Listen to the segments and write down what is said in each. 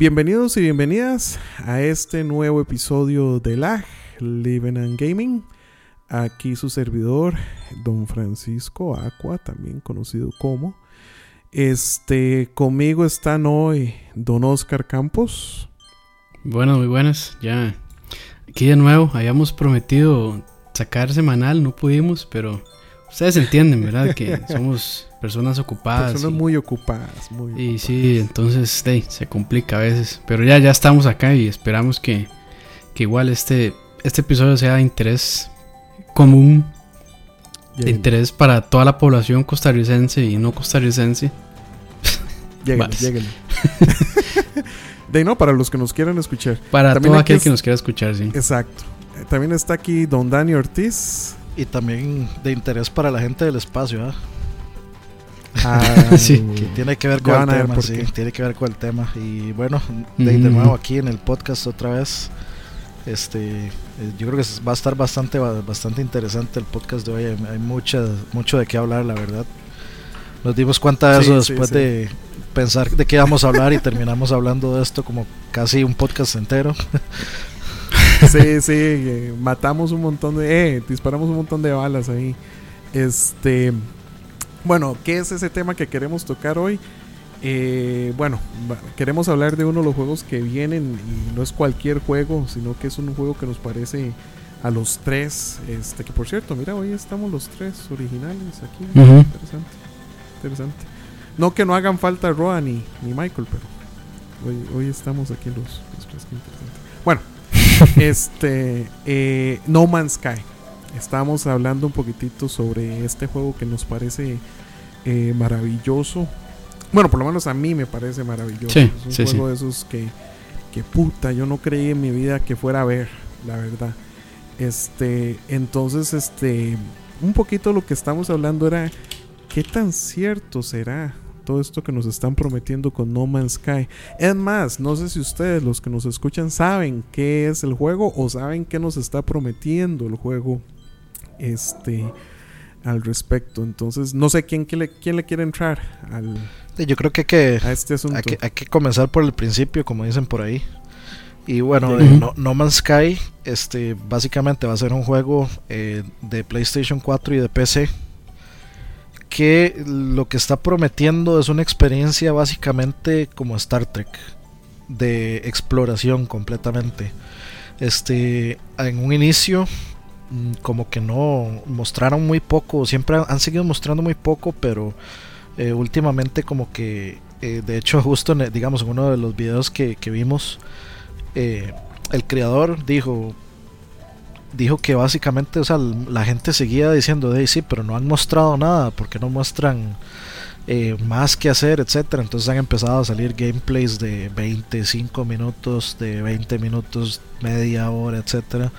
Bienvenidos y bienvenidas a este nuevo episodio de LAG, Living and Gaming. Aquí su servidor, don Francisco Aqua, también conocido como. Este, conmigo están hoy don Oscar Campos. Bueno, muy buenas. Ya aquí de nuevo, habíamos prometido sacar semanal, no pudimos, pero ustedes entienden, ¿verdad? Que somos personas ocupadas. Personas muy ocupadas. Muy y sí, entonces se complica a veces. Pero ya, ya estamos acá y esperamos que, que igual este, este episodio sea de interés común. De interés para toda la población costarricense y no costarricense. Lléguenle, lléguenle. de no, para los que nos quieran escuchar. Para todo aquel que nos quiera escuchar, sí. Exacto. También está aquí don Dani Ortiz. Y también de interés para la gente del espacio, ¿ah? Ah, sí. Que tiene que ver con el tema, sí, tiene que ver con el tema. Y bueno, de, nuevo aquí en el podcast otra vez. Este, eh, yo creo que va a estar bastante, bastante interesante el podcast de hoy. Hay, mucha, mucho de qué hablar, la verdad. Nos dimos cuenta de eso después de pensar de qué íbamos a hablar y terminamos hablando de esto como casi un podcast entero. sí, sí, eh, matamos un montón de, eh, disparamos un montón de balas ahí. Este, bueno, ¿qué es ese tema que queremos tocar hoy? Eh, bueno, queremos hablar de uno de los juegos que vienen y no es cualquier juego, sino que es un juego que nos parece a los tres, este que por cierto, mira, hoy estamos los tres originales aquí, interesante, interesante. No que no hagan falta Roa ni, ni Michael, pero hoy, hoy estamos aquí los, los tres, que interesante. Bueno, este eh, No Man's Sky. Estamos hablando un poquitito sobre este juego que nos parece eh, maravilloso. Bueno, por lo menos a mí me parece maravilloso. es un juego de esos que, que puta, yo no creí en mi vida que fuera a ver, la verdad. Este, entonces, este, un poquito lo que estamos hablando era qué tan cierto será todo esto que nos están prometiendo con No Man's Sky. Es más, no sé si ustedes, los que nos escuchan, saben qué es el juego o saben qué nos está prometiendo el juego este al respecto. Entonces, no sé quién, quién, le, quién le quiere entrar al, Yo creo que hay que, este hay que, comenzar por el principio, como dicen por ahí. Y bueno, eh, no, Man's Sky este, básicamente va a ser un juego eh, de PlayStation 4 y de PC que lo que está prometiendo es una experiencia básicamente como Star Trek de exploración completamente. Este, en un inicio como que no mostraron muy poco, siempre han, seguido mostrando muy poco, pero eh, últimamente como que, eh, de hecho justo en, digamos en uno de los videos que, vimos, eh, el creador dijo, dijo que básicamente, o sea, la gente seguía diciendo, de sí, pero no han mostrado nada, porque no muestran más que hacer, etcétera. Entonces han empezado a salir gameplays de 25 minutos, de 20 minutos, media hora, etcétera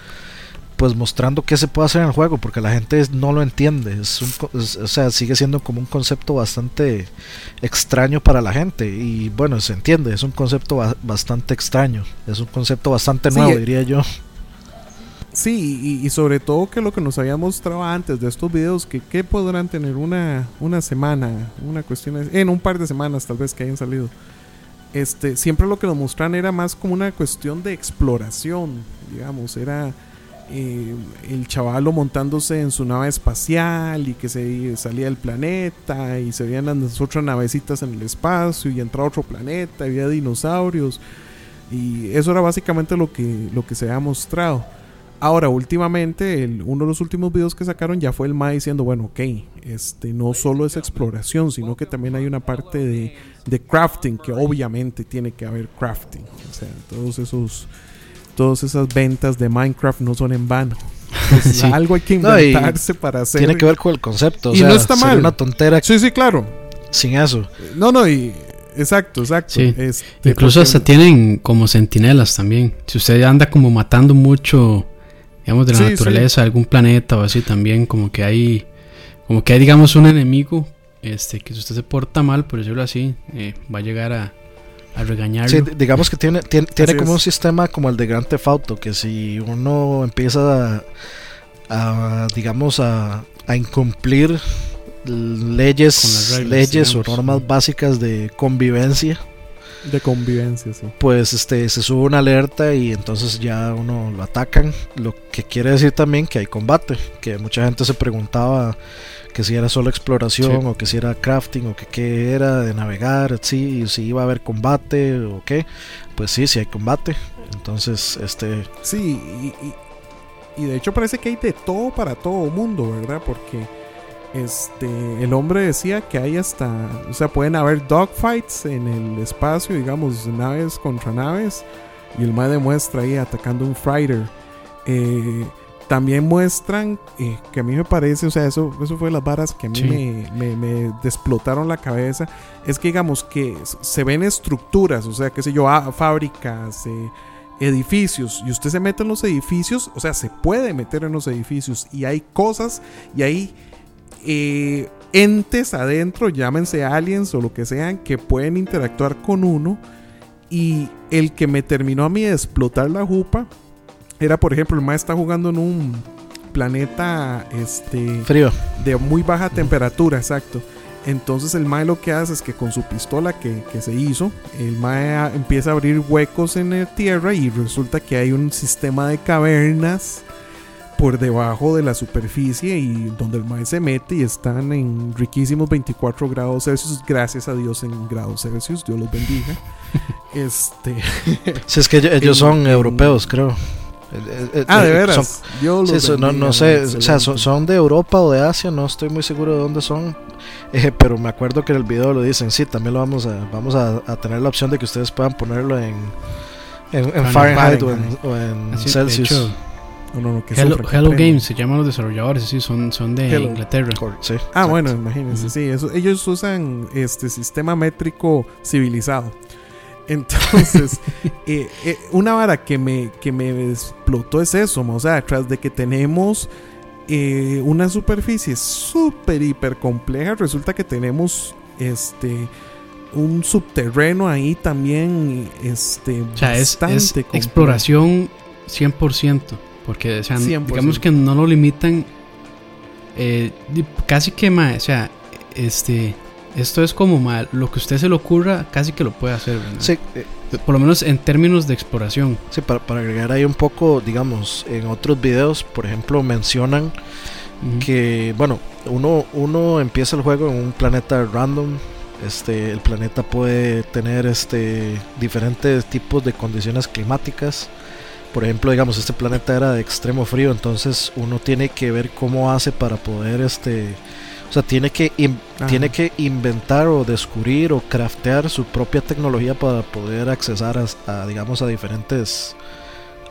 pues mostrando qué se puede hacer en el juego, porque la gente no lo entiende. Es o sea, sigue siendo como un concepto bastante extraño para la gente. Y bueno, se entiende, es un concepto bastante extraño. Es un concepto bastante nuevo, diría yo. Sí, y, sobre todo que lo que nos había mostrado antes de estos videos, que, que podrán tener una, una semana, una cuestión, en un par de semanas tal vez que hayan salido. Este, siempre lo que nos mostraron era más como una cuestión de exploración, digamos, era eh, el chavalo montándose en su nave espacial y que se salía del planeta y se veían las otras navecitas en el espacio y entraba otro planeta había dinosaurios y eso era básicamente lo que, lo que se había mostrado. Ahora, últimamente, uno de los últimos videos que sacaron ya fue el MA diciendo, bueno, ok, este no solo es exploración, sino que también hay una parte de, de crafting, que obviamente tiene que haber crafting. O sea, todos esos todas esas ventas de Minecraft no son en vano. Algo hay que inventarse para hacer. Tiene que ver con el concepto. y no está mal. Una tontera. Sí, sí, claro. Sin eso. No, no, y. Exacto, exacto. Este, Incluso hasta tienen como sentinelas también. Si usted anda como matando mucho, digamos, de la naturaleza, de algún planeta o así, también como que hay, como que hay, digamos, un enemigo, este, que si usted se porta mal, por decirlo así, eh, va a llegar a, a regañarlo. Sí, digamos que tiene, tiene, como un sistema como el de Grand Theft Auto, que si uno empieza a, digamos, a, a, incumplir leyes, leyes o normas básicas de convivencia, De convivencia, sí. Pues este, se sube una alerta y entonces ya uno lo atacan. Lo que quiere decir también que hay combate. Que mucha gente se preguntaba que si era solo exploración o que si era crafting o que qué era de navegar, sí, si iba a haber combate o qué. Pues sí, sí hay combate. Entonces, este... Sí, y, y de hecho parece que hay de todo para todo mundo, ¿verdad? Porque este, el hombre decía que hay hasta, o sea, pueden haber dogfights en el espacio, digamos, naves contra naves, y el MAE demuestra ahí atacando un fighter. Eh, también muestran eh, que a mí me parece, o sea, eso, eso fue las varas que a mí me, me, explotaron la cabeza. Es que, digamos, que se ven estructuras, o sea, qué sé yo, ah, fábricas, eh, edificios, y usted se mete en los edificios, o sea, se puede meter en los edificios, y hay cosas, y hay eh, entes adentro, llámense aliens o lo que sean, que pueden interactuar con uno. Y el que me terminó a mí de explotar la jupa era, por ejemplo, el maestro está jugando en un planeta este frío de muy baja temperatura, exacto. Entonces el Mae lo que hace es que con su pistola que, que, se hizo, el Mae empieza a abrir huecos en la tierra y resulta que hay un sistema de cavernas por debajo de la superficie y donde el maíz se mete y están en riquísimos 24 grados Celsius, gracias a Dios en grados Celsius, Dios los bendiga. este Si es que ellos son europeos, creo. Ah, de veras. no, no sé, o sea, son, de Europa o de Asia, no estoy muy seguro de dónde son, eh, pero me acuerdo que en el video lo dicen, sí, también lo vamos a, vamos a, tener la opción de que ustedes puedan ponerlo en, en, Fahrenheit, o en, Celsius. Hello, Games se llaman los desarrolladores, sí, son, son de Inglaterra. ah, bueno, imagínense, sí, ellos usan este sistema métrico civilizado. Entonces, eh, eh, una vara que me, que me explotó es eso, o sea, tras de que tenemos eh, una superficie súper, hiper compleja, resulta que tenemos este un subterreno ahí también, este, o sea, es, es exploración 100%. Porque, o sea, digamos que no lo limitan eh, casi que más, o sea, este, esto es como mal, lo que usted se le ocurra, casi que lo puede hacer, Sí. Eh, por lo menos en términos de exploración. Sí, para, para, agregar ahí un poco, digamos, en otros videos, por ejemplo, mencionan que, bueno, uno, uno empieza el juego en un planeta random. Este, el planeta puede tener este, diferentes tipos de condiciones climáticas por ejemplo, digamos, este planeta era de extremo frío, entonces uno tiene que ver cómo hace para poder, este, o sea, tiene que, tiene que inventar o descubrir o craftear su propia tecnología para poder accesar a, digamos, a diferentes,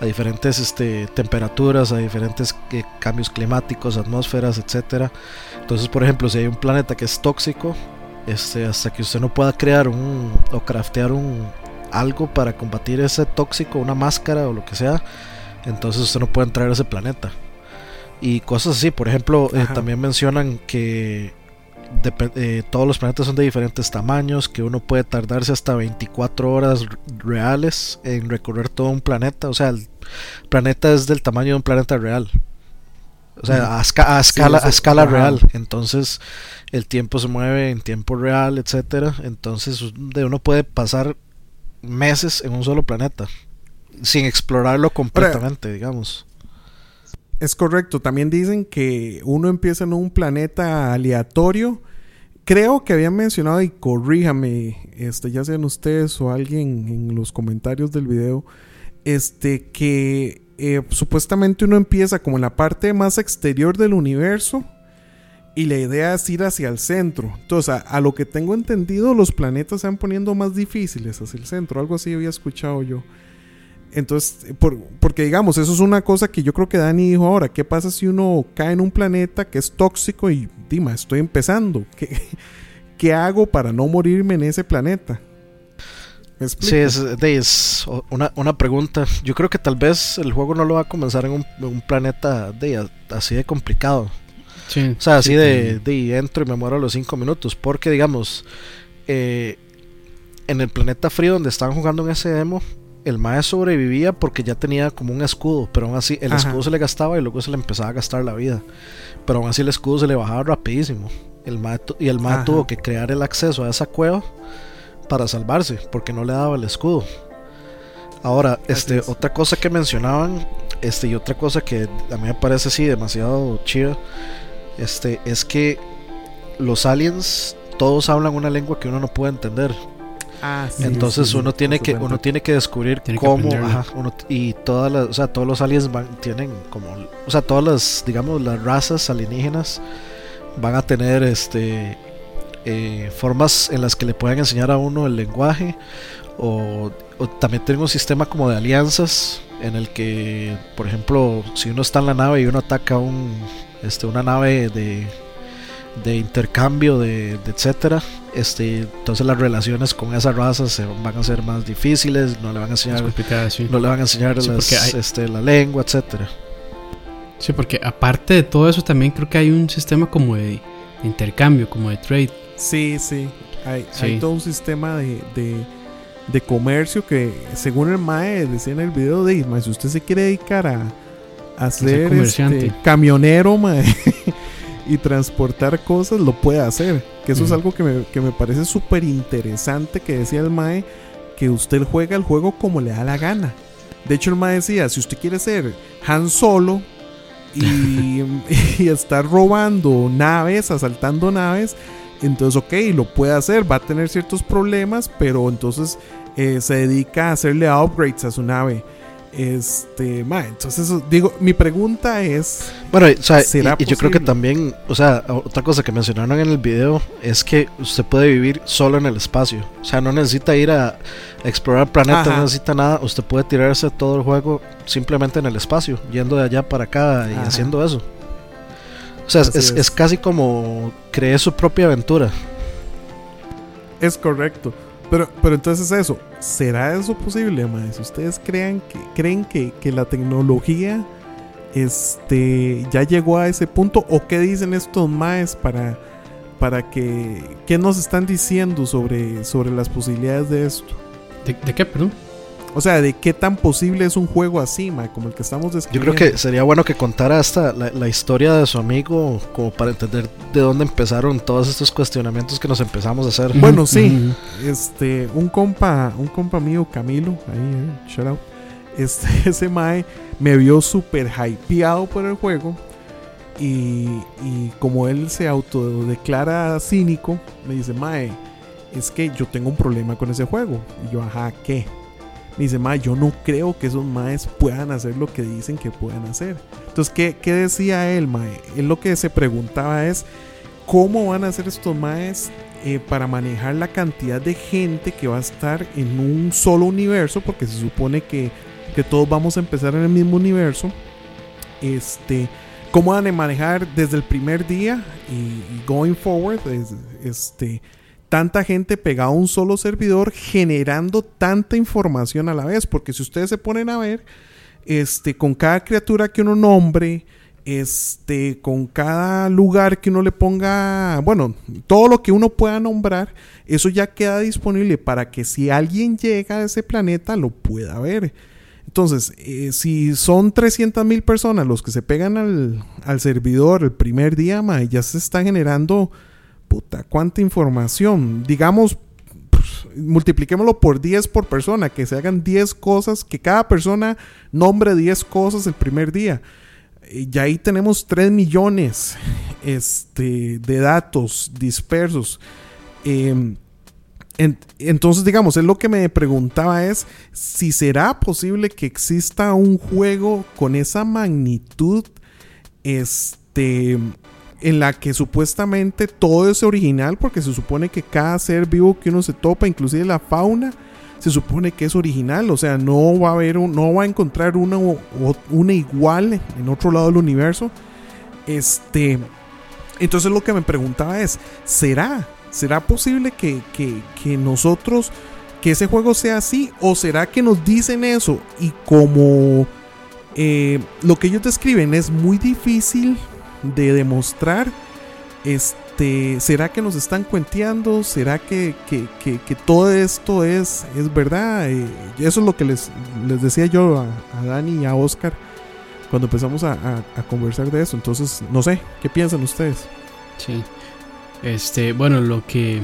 a diferentes este, temperaturas, a diferentes eh, cambios climáticos, atmósferas, etcétera. Entonces, por ejemplo, si hay un planeta que es tóxico, este, hasta que usted no pueda crear un o craftear un, algo para combatir ese tóxico, una máscara o lo que sea, entonces usted no puede entrar a ese planeta. Y cosas así, por ejemplo, eh, también mencionan que eh, todos los planetas son de diferentes tamaños, que uno puede tardarse hasta 24 horas reales en recorrer todo un planeta, o sea, el planeta es del tamaño de un planeta real. O sea, a, escala, a escala real. Entonces, el tiempo se mueve en tiempo real, etcétera. Entonces, uno puede pasar meses en un solo planeta, sin explorarlo completamente, digamos. Es correcto, también dicen que uno empieza en un planeta aleatorio. Creo que habían mencionado, y corríjame, este, ya sean ustedes o alguien en los comentarios del video, este, que eh, supuestamente uno empieza como en la parte más exterior del universo y la idea es ir hacia el centro. Entonces, a, lo que tengo entendido, los planetas se van poniendo más difíciles hacia el centro. Algo así había escuchado yo. Entonces, porque digamos, eso es una cosa que yo creo que Dani dijo ahora. ¿Qué pasa si uno cae en un planeta que es tóxico y, dima, estoy empezando? ¿Qué, qué hago para no morirme en ese planeta? Sí, es, una, pregunta. Yo creo que tal vez el juego no lo va a comenzar en un, planeta de, así de complicado o sea, así de, de, entro y me muero a los 5 minutos. Porque, digamos, eh, en el planeta frío donde estaban jugando en ese demo, el Mae sobrevivía porque ya tenía como un escudo, pero aún así el escudo se le gastaba y luego se le empezaba a gastar la vida. Pero aún así el escudo se le bajaba rapidísimo. El y el Mae tuvo que crear el acceso a esa cueva para salvarse, porque no le daba el escudo. Ahora, este, otra cosa que mencionaban, este, y otra cosa que a mí me parece así demasiado chida, este, es que los aliens todos hablan una lengua que uno no puede entender. Ah, Entonces uno tiene que uno tiene que descubrir cómo y todas las, o sea, todos los aliens van, tienen como, o sea, todas las digamos las razas alienígenas van a tener este eh, formas en las que le pueden enseñar a uno el lenguaje o, también tienen un sistema como de alianzas en el que, por ejemplo, si uno está en la nave y uno ataca un, este, una nave de de intercambio de, etcétera este entonces las relaciones con esa raza se van a ser más difíciles no le van a enseñar no le van a enseñar este, la lengua etcétera. Sí porque aparte de todo eso también creo que hay un sistema como de, intercambio como de trade. Sí sí. Hay, todo un sistema de, de, comercio que según el mae decía en el video de Isma si usted se quiere dedicar a, a ser este, camionero mae y transportar cosas, lo puede hacer. Que eso es algo que me, que me parece súper interesante que decía el Mae, que usted juega el juego como le da la gana. De hecho, el Mae decía, si usted quiere ser Han Solo y, y estar robando naves, asaltando naves, entonces, ok, lo puede hacer, va a tener ciertos problemas, pero entonces eh, se dedica a hacerle upgrades a su nave. Este, ma, entonces digo, mi pregunta es, bueno, o sea, y, yo creo que también, o sea, otra cosa que mencionaron en el video es que usted puede vivir solo en el espacio, o sea, no necesita ir a explorar el planeta, no necesita nada, usted puede tirarse todo el juego simplemente en el espacio, yendo de allá para acá y haciendo eso. O sea, es, es casi como creer su propia aventura. Es correcto. Pero, pero entonces eso, ¿será eso posible, maes? ¿Ustedes crean que, creen que, que, la tecnología este, ya llegó a ese punto? ¿O qué dicen estos maes para, para que... ¿Qué nos están diciendo sobre, sobre las posibilidades de esto? ¿De, de qué, perdón? O sea, de qué tan posible es un juego así, como el que estamos describiendo. Yo creo que sería bueno que contara hasta la, historia de su amigo, como para entender de dónde empezaron todos estos cuestionamientos que nos empezamos a hacer. Bueno, sí. Este, un compa, un compa mío, Camilo, ahí, eh, shout out. Este, ese Mae me vio súper hypeado por el juego. Y, y como él se autodeclara cínico, me dice, Mae, es que yo tengo un problema con ese juego. Y yo, ajá, ¿qué? Dice, ma, yo no creo que esos maes puedan hacer lo que dicen que puedan hacer. Entonces, ¿qué, qué decía él, mae? Él lo que se preguntaba es, ¿cómo van a hacer estos maes eh, para manejar la cantidad de gente que va a estar en un solo universo? Porque se supone que, que todos vamos a empezar en el mismo universo. Este, ¿Cómo van a manejar desde el primer día y, going forward? Este, tanta gente pegada a un solo servidor generando tanta información a la vez. Porque si ustedes se ponen a ver, este, con cada criatura que uno nombre, este, con cada lugar que uno le ponga, bueno, todo lo que uno pueda nombrar, eso ya queda disponible para que si alguien llega a ese planeta lo pueda ver. Entonces, eh, si son 300 mil personas los que se pegan al, al servidor el primer día, ya se está generando puta, cuánta información. Digamos, multipliquémoslo por 10 por persona, que se hagan 10 cosas, que cada persona nombre 10 cosas el primer día. Y ahí tenemos 3 millones este, de datos dispersos. Em, entonces, digamos, es lo que me preguntaba es si será posible que exista un juego con esa magnitud este, en la que supuestamente todo es original, porque se supone que cada ser vivo que uno se topa, inclusive la fauna, se supone que es original, o sea, no va a haber, no va a encontrar una, una igual en otro lado del universo. Este, entonces lo que me preguntaba es, ¿será? ¿Será posible que, que nosotros, que ese juego sea así? ¿O será que nos dicen eso y como eh, lo que ellos describen es muy difícil de demostrar, este, ¿será que nos están cuenteando? ¿Será que, todo esto es, es verdad? Eh, eso es lo que les, les decía yo a, Dani y a Oscar cuando empezamos a, conversar de eso. Entonces, no sé, ¿qué piensan ustedes? Sí. Este, bueno, lo que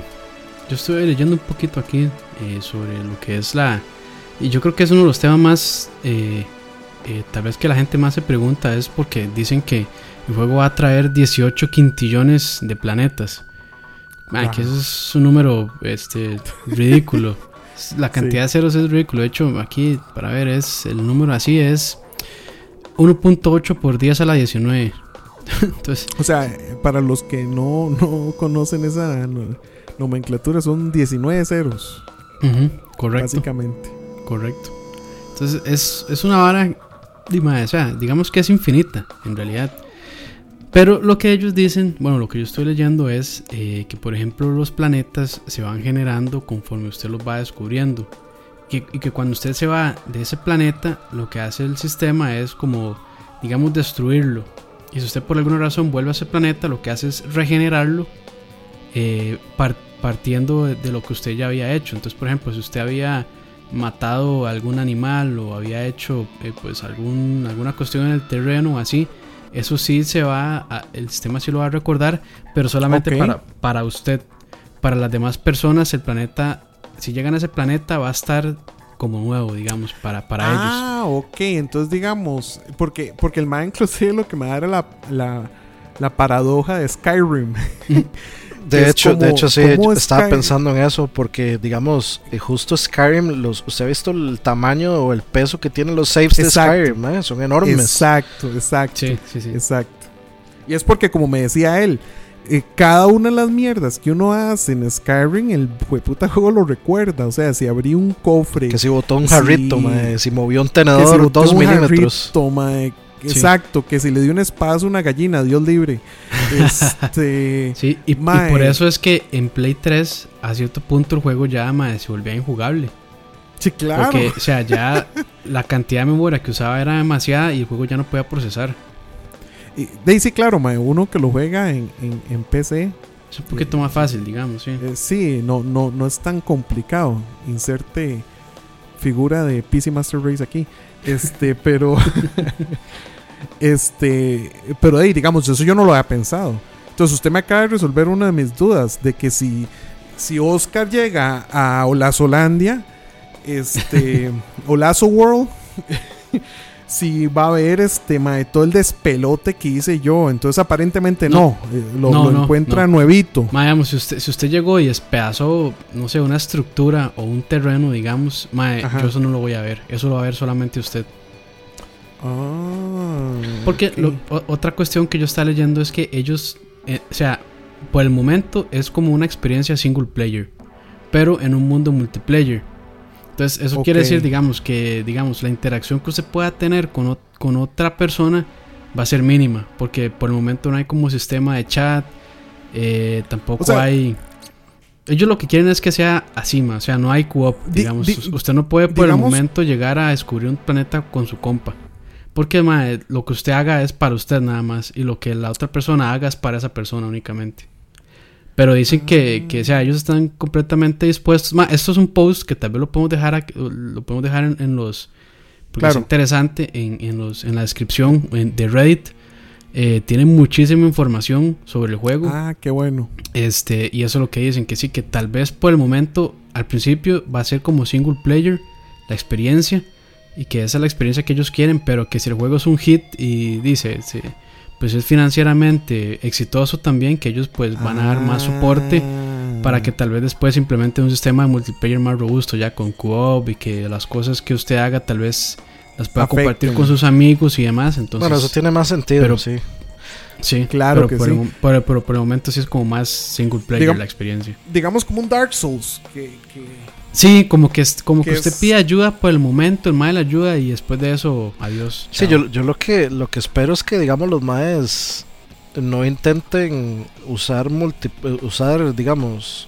yo estoy leyendo un poquito aquí eh, sobre lo que es la... Y yo creo que es uno de los temas más... Eh, tal vez que la gente más se pregunta es porque dicen que el juego va a traer 18 quintillones de planetas. Ay, que eso es un número este, ridículo. La cantidad de ceros es ridículo. De hecho, aquí, para ver, es el número así es 1.8 por 10 a la 19. Entonces, o sea, para los que no, no conocen esa nomenclatura, son 19 ceros. correcto. Básicamente. Correcto. Entonces, es, es una vara, o sea, digamos que es infinita, en realidad. Pero lo que ellos dicen, bueno, lo que yo estoy leyendo es eh, que, por ejemplo, los planetas se van generando conforme usted los va descubriendo. Y, y, que cuando usted se va de ese planeta, lo que hace el sistema es como, digamos, destruirlo y si usted por alguna razón vuelve a ese planeta, lo que hace es regenerarlo eh, partiendo de, lo que usted ya había hecho. Entonces, por ejemplo, si usted había matado algún animal o había hecho eh, pues algún, alguna cuestión en el terreno o así, eso sí se va, el sistema sí lo va a recordar, pero solamente para, para usted. Para las demás personas, el planeta, si llegan a ese planeta, va a estar como nuevo, digamos, para, para ellos. Ah, ok, entonces digamos, porque, porque el man inclusive lo que me da era la, la, la paradoja de Skyrim. De hecho, de hecho sí, estaba pensando en eso porque digamos, eh, justo Skyrim, los, usted ha visto el tamaño o el peso que tienen los saves de Skyrim, ¿eh? son enormes. Exacto, exacto. Sí, sí, sí. Exacto. Y es porque como me decía él, eh, cada una de las mierdas que uno hace en Skyrim, el puta juego lo recuerda. O sea, si abrí un cofre. Que si botó un jarrito, si, movió un tenedor si dos milímetros. Exacto, que si le dio un espacio a una gallina, Dios libre. Este, sí, y, por eso es que en Play 3, a cierto punto, el juego ya se volvía injugable. Sí, claro. Porque, o sea, ya la cantidad de memoria que usaba era demasiada y el juego ya no podía procesar. Y, sí, claro, uno que lo juega en, PC. Es un poquito más fácil, digamos, sí. Eh, sí, no, no, no es tan complicado. Inserte figura de PC Master Race aquí. Este, pero. este. Pero ahí, digamos, eso yo no lo había pensado. Entonces, usted me acaba de resolver una de mis dudas: de que si, si Oscar llega a Olazolandia, este. Olazo World si va a haber este mae, todo el despelote que hice yo. Entonces aparentemente no, eh, lo, encuentra nuevito. Mae, si usted, si usted llegó y despedazó, no sé, una estructura o un terreno, digamos, mae, yo eso no lo voy a ver. Eso lo va a ver solamente usted. Ah, Porque otra cuestión que yo estaba leyendo es que ellos, eh, o sea, por el momento es como una experiencia single player, pero en un mundo multiplayer. Entonces, eso quiere decir, digamos, que digamos la interacción que usted pueda tener con, con otra persona va a ser mínima, porque por el momento no hay como sistema de chat, eh, tampoco hay... Ellos lo que quieren es que sea así, o sea, no hay co-op, digamos. usted no puede por el momento llegar a descubrir un planeta con su compa. Porque lo que usted haga es para usted nada más y lo que la otra persona haga es para esa persona únicamente. Pero dicen que, que o sea, ellos están completamente dispuestos. esto es un post que tal vez lo podemos dejar, lo podemos dejar en, los... Porque es interesante en, en, los, en la descripción de Reddit. Eh, tienen muchísima información sobre el juego. Ah, qué bueno. Este, y eso es lo que dicen, que sí, que tal vez por el momento, al principio, va a ser como single player la experiencia. Y que esa es la experiencia que ellos quieren, pero que si el juego es un hit y dice, pues es financieramente exitoso también, que ellos pues van a dar más soporte para que tal vez después implementen un sistema de multiplayer más robusto ya con co-op y que las cosas que usted haga tal vez las pueda compartir con sus amigos y demás. Entonces, bueno, eso tiene más sentido, pero, sí. Sí, claro que por, sí. El, pero, por el momento sí es como más single player la experiencia. Digamos como un Dark Souls que Sí, como que, como que usted pide ayuda por el momento, el mae la ayuda y después de eso, adiós. Sí, yo, yo lo que lo que espero es que, digamos, los maes no intenten usar multi, usar, digamos,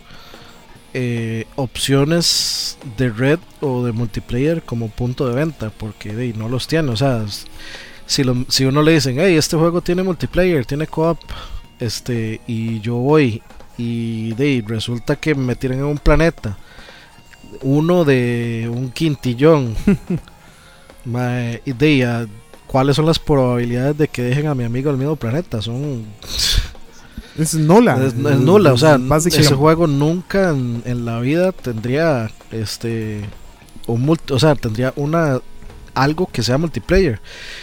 eh, opciones de red o de multiplayer como punto de venta, porque no los tiene. O sea, si, lo, si uno le dicen, hey, este juego tiene multiplayer, tiene co-op, este, y yo voy y de, resulta que me tienen en un planeta uno de un quintillón. idea, ¿cuáles son las probabilidades de que dejen a mi amigo al mismo planeta? Son. Es nula. Es, nula, o sea, ese juego nunca en, la vida tendría este o sea, tendría una algo que sea multiplayer.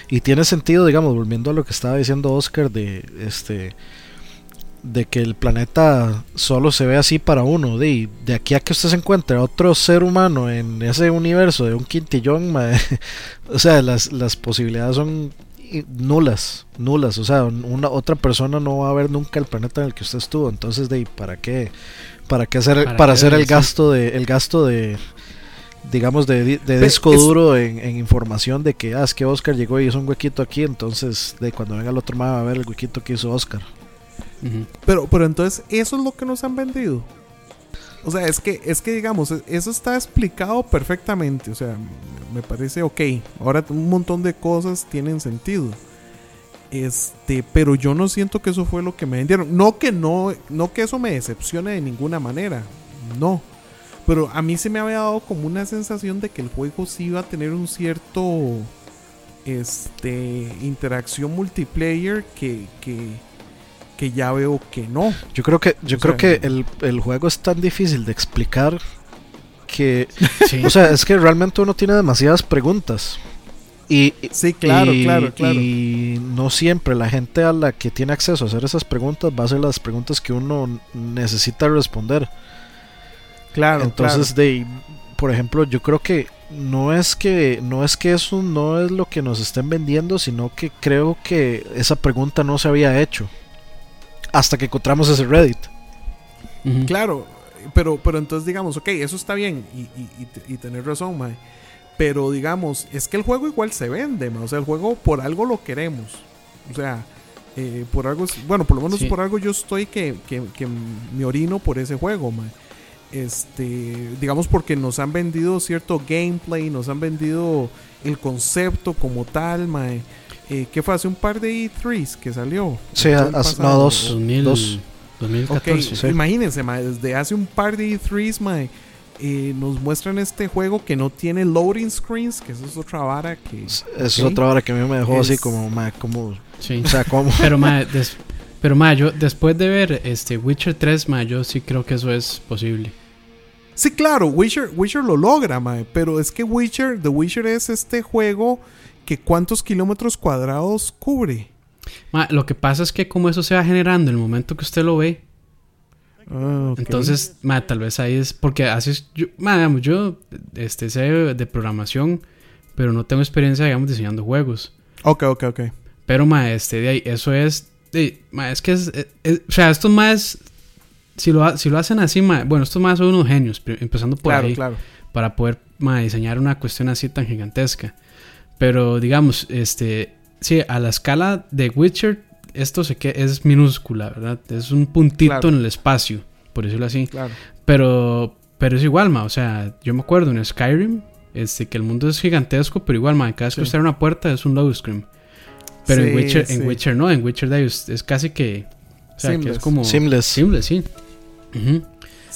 Y tiene sentido, digamos, volviendo a lo que estaba diciendo Oscar de este de que el planeta solo se ve así para uno. De, de aquí a que usted se encuentre otro ser humano en ese universo de un quintillón, o sea, las, las posibilidades son nulas, nulas. O sea, una otra persona no va a ver nunca el planeta en el que usted estuvo. Entonces, de ¿para qué? ¿Para qué hacer, para, hacer el gasto de, el gasto de, digamos, de, disco duro en, información de que, ah, es que Oscar llegó y hizo un huequito aquí, entonces de cuando venga el otro más va a ver el huequito que hizo Oscar. Pero, pero entonces, eso es lo que nos han vendido. O sea, es que, es que digamos, e, eso está explicado perfectamente. O sea, me parece ok. Ahora un montón de cosas tienen sentido. Este, pero yo no siento que eso fue lo que me vendieron. No que no, no que eso me decepcione de ninguna manera. No. Pero a mí se me había dado como una sensación de que el juego sí iba a tener un cierto este interacción multiplayer que, que que ya veo que no. Yo creo que, yo creo que el, juego es tan difícil de explicar que, o sea, es que realmente uno tiene demasiadas preguntas. Y, sí, claro, claro, claro. Y no siempre la gente a la que tiene acceso a hacer esas preguntas va a hacer las preguntas que uno necesita responder. Claro. Entonces, de, por ejemplo, yo creo que no es que no es que eso no es lo que nos estén vendiendo, sino que creo que esa pregunta no se había hecho hasta que encontramos ese Reddit. Claro, pero, pero entonces digamos, ok, eso está bien y, y, tener razón, mae. Pero digamos, es que el juego igual se vende, mae. O sea, el juego por algo lo queremos. O sea, eh, por algo, bueno, por lo menos por algo yo estoy que, que, que, me orino por ese juego, mae. Este, digamos porque nos han vendido cierto gameplay, nos han vendido el concepto como tal, mae eh, ¿qué fue? Hace un par de E3s que salió. Sí, hace, no, dos. 2014. Imagínense, desde hace un par de E3s, eh, nos muestran este juego que no tiene loading screens, que eso es otra vara que... Eso es otra vara que a mí me dejó así como, como... Sí. O sea, como... Pero, pero ma, yo después de ver este Witcher 3, ma, yo sí creo que eso es posible. Sí, claro, Witcher, Witcher lo logra, ma, pero es que Witcher, The Witcher es este juego que cuántos kilómetros cuadrados cubre. lo que pasa es que como eso se va generando en el momento que usted lo ve. Ah, entonces, tal vez ahí es porque haces yo, yo este, sé de programación, pero no tengo experiencia, digamos, diseñando juegos. Ok, ok, ok. Pero, ma, este, de ahí, eso es, de, es que es, o sea, estos más, si lo, si lo hacen así, bueno, estos más son unos genios, empezando por ahí, claro. para poder diseñar una cuestión así tan gigantesca. Pero digamos, este, sí, a la escala de Witcher, esto sé que es minúscula, ¿verdad? Es un puntito en el espacio, por decirlo así. Claro. Pero, pero es igual, ma. O sea, yo me acuerdo en Skyrim, este, que el mundo es gigantesco, pero igual, ma. Cada vez que usted abre una puerta es un load screen. Pero en, Witcher, en Witcher no, en Witcher es, es casi que. O sea, que es como. Seamless. Seamless, sí.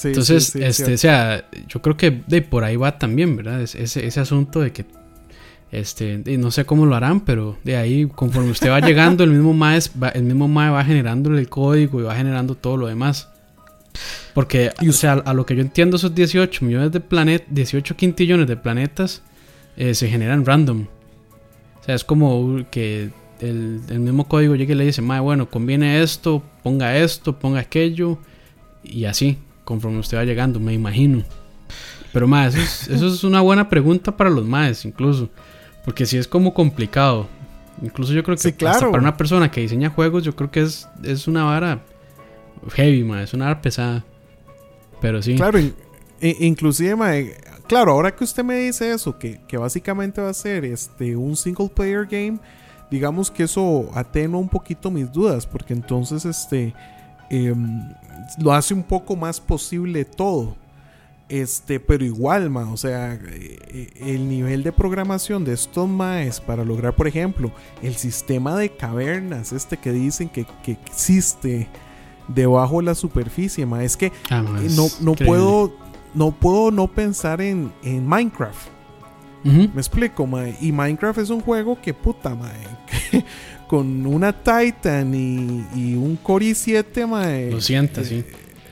Entonces, este, o sea, yo creo que de por ahí va también, ¿verdad? ese, ese asunto de que este, y no sé cómo lo harán, pero de ahí, conforme usted va llegando, el mismo MAE va, el mismo MAE va generando el código y va generando todo lo demás. Porque, o sea, a lo que yo entiendo, esos 18 millones de planetas, 18 quintillones de planetas eh, se generan random. O sea, es como que el, mismo código llegue y le dice, mae, bueno, conviene esto, ponga esto, ponga aquello, y así, conforme usted va llegando, me imagino. Pero, mae, eso es, eso es una buena pregunta para los maes, incluso. Porque si es como complicado. Incluso yo creo que claro. para una persona que diseña juegos, yo creo que es, es una vara heavy, ma, es una vara pesada. Pero sí. Claro, inclusive, ma, claro, ahora que usted me dice eso, que, que, básicamente va a ser este un single player game, digamos que eso atenúa un poquito mis dudas, porque entonces este em, lo hace un poco más posible todo. Este, pero igual, ma, o sea, eh, el nivel de programación de estos maes para lograr, por ejemplo, el sistema de cavernas, este que dicen que, existe debajo de la superficie, ma, es que ah, no, no puedo no puedo no pensar en, en Minecraft. Me explico, mae. Y Minecraft es un juego que puta, mae. con una Titan y, un Core i7, mae. Lo sienta, sí.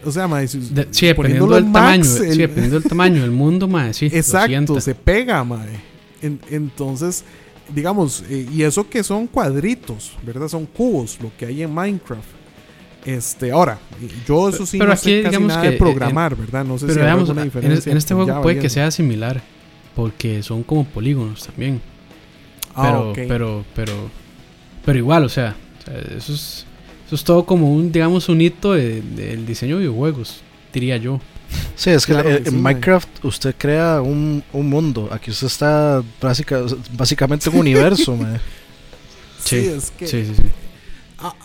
O sea, mae, sí, dependiendo del tamaño, sí, dependiendo del tamaño del mundo, mae, sí. Exacto, se pega, mae. entonces, digamos, eh, y eso que son cuadritos, ¿verdad? Son cubos, lo que hay en Minecraft. Este, ahora, yo eso sí pero no aquí, sé casi nada de programar, ¿verdad? No sé si hay alguna diferencia. En, este juego puede que sea similar, porque son como polígonos también. Ah, pero, pero, pero, pero igual, o sea, eso es, eso es todo como un, digamos, un hito del diseño de videojuegos, diría yo. Sí, es que en Minecraft usted crea un, un, mundo. Aquí usted está básicamente un universo. sí, es que. Sí, sí, sí.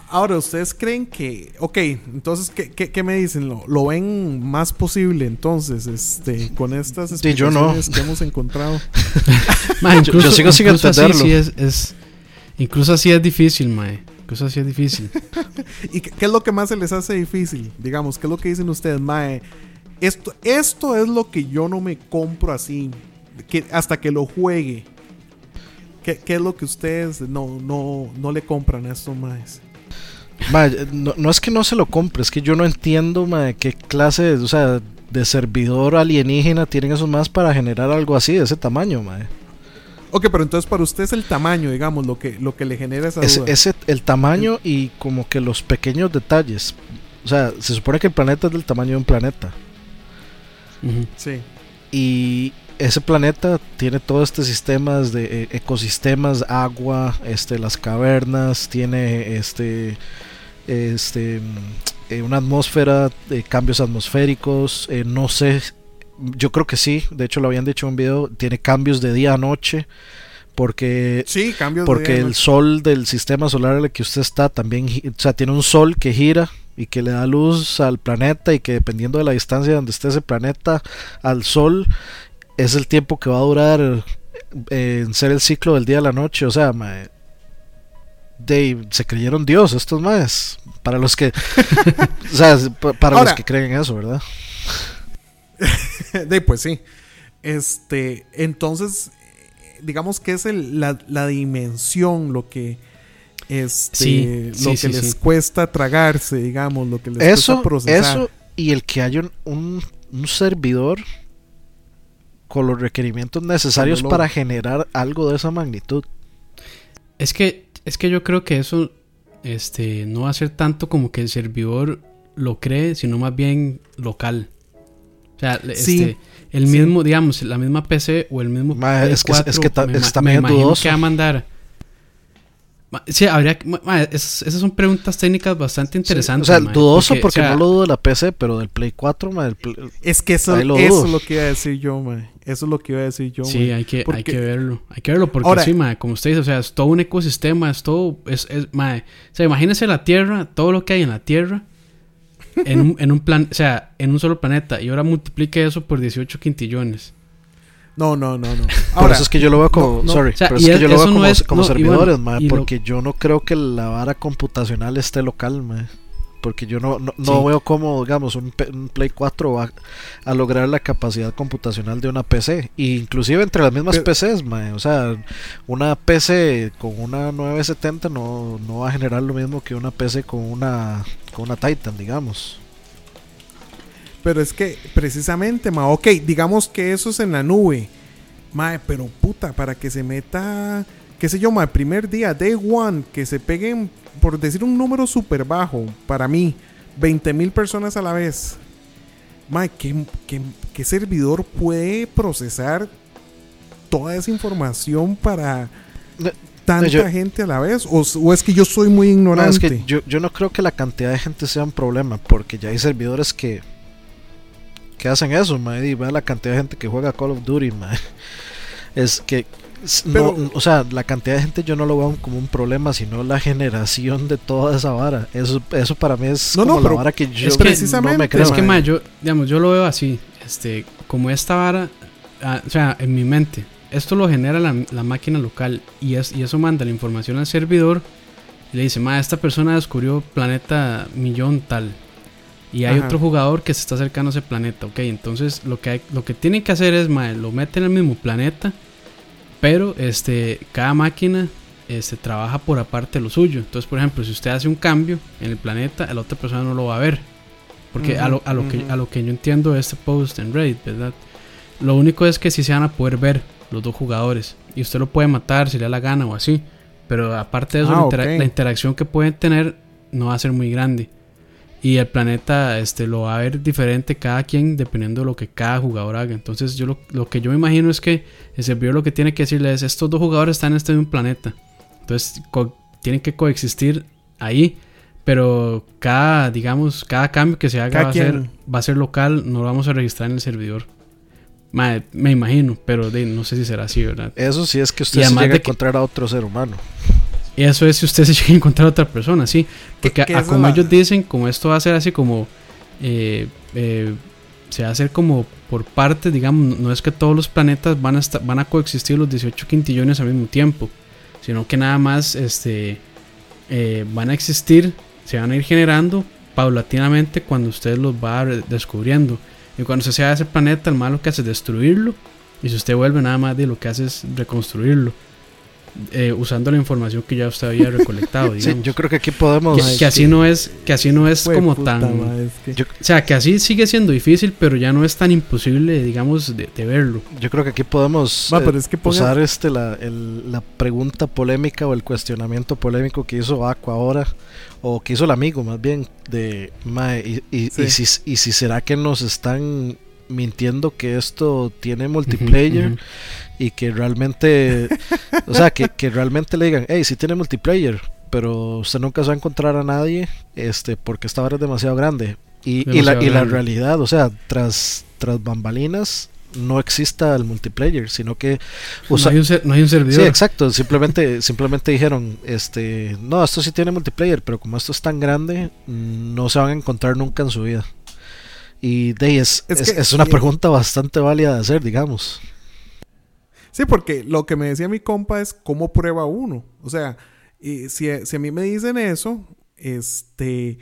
Ahora, ¿ustedes creen que... Ok, entonces, ¿qué, qué, me dicen? ¿Lo, ¿Lo, ven más posible entonces este, con estas explicaciones que hemos encontrado? yo, sigo sin entenderlo. Así es, es, incluso así es difícil, mae. Incluso así es difícil. ¿Y qué, qué, es lo que más se les hace difícil? Digamos, ¿qué es lo que dicen ustedes, mae? Esto, esto es lo que yo no me compro así. Que, hasta que lo juegue. ¿Qué, ¿Qué, es lo que ustedes no, no, no le compran a estos maes? no, es que no se lo compre, es que yo no entiendo ma, qué clase o sea, de servidor alienígena tienen esos más para generar algo así de ese tamaño. Ma. Ok, pero entonces para usted es el tamaño, digamos, lo que, lo que le genera esa es, Ese, el tamaño y como que los pequeños detalles. O sea, se supone que el planeta es del tamaño de un planeta. Sí. Y ese planeta tiene todos estos sistemas de eh, ecosistemas, agua, este, las cavernas, tiene este, este, eh, una atmósfera, de cambios atmosféricos, eh, no sé, yo creo que sí, de hecho lo habían dicho en un video, tiene cambios de día a noche porque sí, porque el sol del sistema solar en el que usted está también o sea tiene un sol que gira y que le da luz al planeta y que dependiendo de la distancia donde esté ese planeta al sol es el tiempo que va a durar eh, en ser el ciclo del día a la noche. O sea de, se creyeron Dios estos más para los que o sea para los que creen en eso verdad de pues sí este entonces digamos que es la, la dimensión lo que este, lo que les cuesta tragarse, digamos, lo que les eso, cuesta procesar. Eso y el que haya un, un, servidor con los requerimientos necesarios para generar algo de esa magnitud. Es que, es que yo creo que eso este, no va a ser tanto como que el servidor lo cree, sino más bien local. O sea, este, el mismo, digamos, la misma PC o el mismo es, que, es que está medio dudoso. que va a mandar Sí, habría esas, son preguntas técnicas bastante interesantes. o sea, dudoso porque, no lo dudo de la PC, pero del Play 4, es que eso, eso es lo que iba a decir yo, ma. Eso es lo que iba a decir yo. Sí, hay que, hay que verlo. Hay que verlo porque sí, ma, como usted dice, o sea, es todo un ecosistema, es todo. Es, es, ma, o sea, imagínese la Tierra, todo lo que hay en la Tierra. En un, en un plan, o sea, en un solo planeta. Y ahora multiplique eso por 18 quintillones. No, no, no, no. Ahora, eso es que yo lo veo como, sorry, pero es que yo lo veo como, como servidores, porque yo no creo que la vara computacional esté local, ma, porque yo no, no, veo cómo, digamos, un, Play 4 va a lograr la capacidad computacional de una PC, e inclusive entre las mismas PCs, ma, o sea, una PC con una 970 no, no va a generar lo mismo que una PC con una, con una Titan, digamos. Pero es que precisamente, ma, ok, digamos que eso es en la nube. Ma, pero puta, para que se meta, qué sé yo, ma, el primer día, day one, que se peguen, por decir un número súper bajo, para mí, 20 mil personas a la vez. Ma, ¿qué, qué, servidor puede procesar toda esa información para tanta gente a la vez? O, es que yo soy muy ignorante? que yo, yo no creo que la cantidad de gente sea un problema, porque ya hay servidores que que hacen eso, man, y ve la cantidad de gente que juega Call of Duty, man. Es que o sea, la cantidad de gente yo no lo veo como un problema, sino la generación de toda esa vara. Eso, eso para mí es como la vara que yo precisamente, no me creo. Es que, yo, digamos, yo lo veo así, este, como esta vara, ah, o sea, en mi mente, esto lo genera la, la máquina local y, es, y eso manda la información al servidor y le dice, ma, esta persona descubrió planeta millón tal y hay otro jugador que se está acercando a ese planeta, ok. Entonces lo que, hay, lo que tienen que hacer es, mae, lo meten en el mismo planeta Pero este, cada máquina este, trabaja por aparte de lo suyo. Entonces, por ejemplo, si usted hace un cambio en el planeta, la otra persona no lo va a ver. Porque a, lo, a, lo que, a lo que yo entiendo de este post en Reddit, ¿verdad? Lo único es que sí se van a poder ver los dos jugadores. Y usted lo puede matar si le da la gana o así. Pero aparte de eso, ah, la, interacción que pueden tener no va a ser muy grande. Y el planeta este, lo va a ver diferente cada quien dependiendo de lo que cada jugador haga. Entonces yo lo, lo que yo me imagino es que el servidor lo que tiene que decirle es, estos dos jugadores están en este mismo planeta. Entonces tienen que coexistir ahí. Pero cada, digamos, cada cambio que se haga va a, ser, va a ser local, no lo vamos a registrar en el servidor. Me, imagino, pero no sé si será así, ¿verdad? Eso sí es que usted se llega a encontrar a otro ser humano. Eso es si usted se llega a encontrar a otra persona, sí. Porque como ellos dicen, como esto va a ser así como... Eh, eh, se va a hacer como por parte, digamos, no es que todos los planetas van a, van a coexistir los 18 quintillones al mismo tiempo, sino que nada más este, eh, van a existir, se van a ir generando paulatinamente cuando usted los va descubriendo. Y cuando se sea ese planeta, el malo que hace es destruirlo. Y si usted vuelve, nada más de lo que hace es reconstruirlo. Eh, usando la información que ya usted había recolectado. sí, yo creo que aquí podemos. Que, así no es, que así no es como tan. o sea, que así sigue siendo difícil, pero ya no es tan imposible, digamos, de, verlo. Yo creo que aquí podemos eh, usar este la, la pregunta polémica o el cuestionamiento polémico que hizo Aqua ahora, o que hizo el amigo más bien, de y, y, si, y si será que nos están mintiendo que esto tiene multiplayer y que realmente, o sea, que, realmente le digan, hey, si tiene multiplayer, pero usted nunca se va a encontrar a nadie este porque esta hora es demasiado grande. Y, y, la, y la realidad, o sea, tras, tras bambalinas, no exista el multiplayer, sino que no, hay un, servidor. Sí, exacto, simplemente simplemente dijeron, este, no, esto sí tiene multiplayer, pero como esto es tan grande, no se van a encontrar nunca en su vida. Y de es, es, una pregunta bastante válida de hacer, digamos. Sí, porque lo que me decía mi compa es cómo prueba uno. O sea, si, si, a mí me dicen eso, este,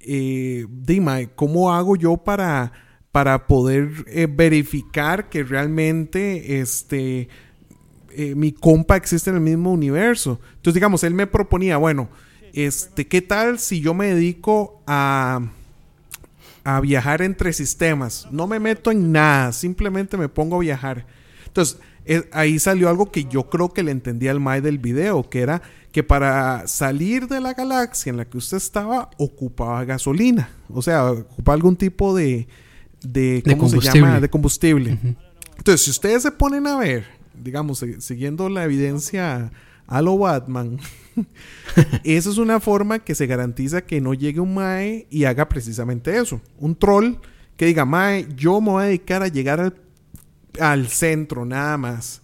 eh, dime, ¿cómo hago yo para, para poder eh, verificar que realmente este, eh, mi compa existe en el mismo universo? Entonces, digamos, él me proponía, bueno, este, ¿qué tal si yo me dedico a a viajar entre sistemas. No me meto en nada, simplemente me pongo a viajar. Entonces, eh, ahí salió algo que yo creo que le entendía al Mai del video, que era que para salir de la galaxia en la que usted estaba, ocupaba gasolina. O sea, ocupaba algún tipo de, de ¿cómo se llama? De combustible. Entonces, si ustedes se ponen a ver, digamos, siguiendo la evidencia a lo Batman, Esa es una forma que se garantiza que no llegue un Mae y haga precisamente eso. Un troll que diga, Mae, yo me voy a dedicar a llegar al, centro nada más.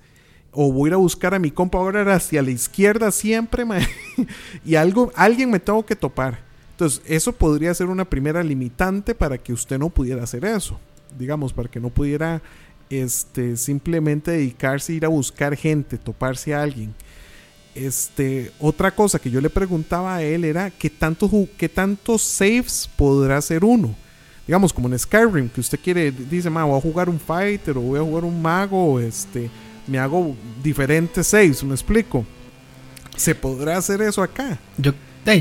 O voy a ir a buscar a mi compa ahora hacia la izquierda siempre, mae. y algo, alguien me tengo que topar. Entonces, eso podría ser una primera limitante para que usted no pudiera hacer eso. Digamos, para que no pudiera este, simplemente dedicarse a ir a buscar gente, toparse a alguien. Este, otra cosa que yo le preguntaba a él era qué tantos, qué saves podrá hacer uno. Digamos, como en Skyrim, que usted quiere, dice, voy a jugar un fighter o voy a jugar un mago, este, me hago diferentes saves, me explico. ¿Se podrá hacer eso acá? Yo,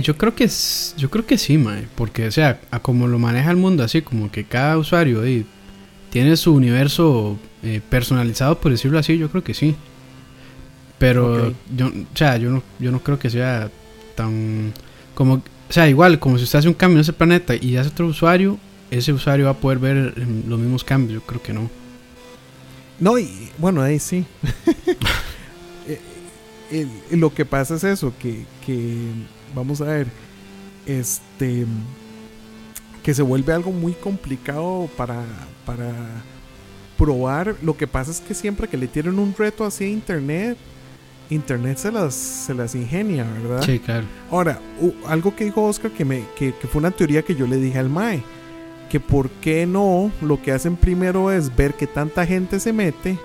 yo creo que yo creo que sí, mae, porque o sea, a como lo maneja el mundo así, como que cada usuario tiene su universo eh, personalizado, por decirlo así, yo creo que sí. Pero yo, o sea, yo no, yo no creo que sea tan como, o sea, igual, como si usted hace un cambio en ese planeta y hace otro usuario, ese usuario va a poder ver em, los mismos cambios, yo creo que no. No, y bueno, ahí sí. Eh, lo que pasa es eso, que, que, vamos a ver, este, que se vuelve algo muy complicado para, para probar. Lo que pasa es que siempre que le tienen un reto así a internet, Internet se las, se las ingenia, ¿verdad? Sí, claro. Ahora, algo que dijo Oscar que, me, que, fue una teoría que yo le dije al Mae, que por qué no, lo que hacen primero es ver que tanta gente se mete,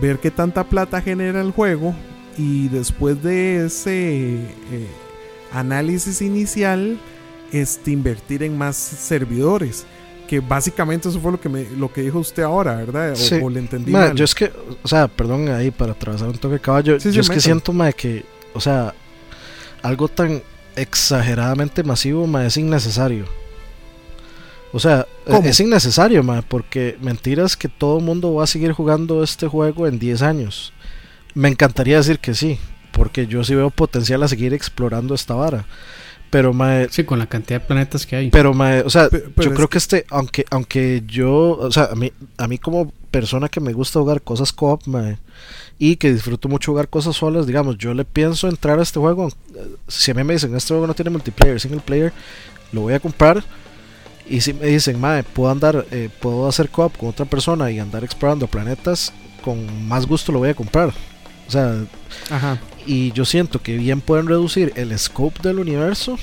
ver qué tanta plata genera el juego y después de ese eh, análisis inicial, este, invertir en más servidores. que básicamente eso fue lo que me, lo que dijo usted ahora, ¿verdad? O, le entendí Yo es que, o sea, perdón ahí para atravesar un toque de caballo, yo es que siento, ma, que, o sea, algo tan exageradamente masivo, ma, es innecesario. O sea, es innecesario, ma, porque mentiras que todo el mundo va a seguir jugando este juego en 10 años. Me encantaría decir que sí, porque yo sí veo potencial a seguir explorando esta vara. Pero, mae, Sí, con la cantidad de planetas que hay. Pero, mae, o sea, yo creo que este, aunque, aunque yo, o sea, a mí, a mí como persona que me gusta jugar cosas co-op, mae, y que disfruto mucho jugar cosas solas, digamos, yo le pienso entrar a este juego. Si a mí me dicen, este juego no tiene multiplayer, single player, lo voy a comprar. Y si me dicen, mae, puedo andar, eh, puedo hacer co-op con otra persona y andar explorando planetas, con más gusto lo voy a comprar. O sea, Ajá. Y yo siento que bien pueden reducir el scope del universo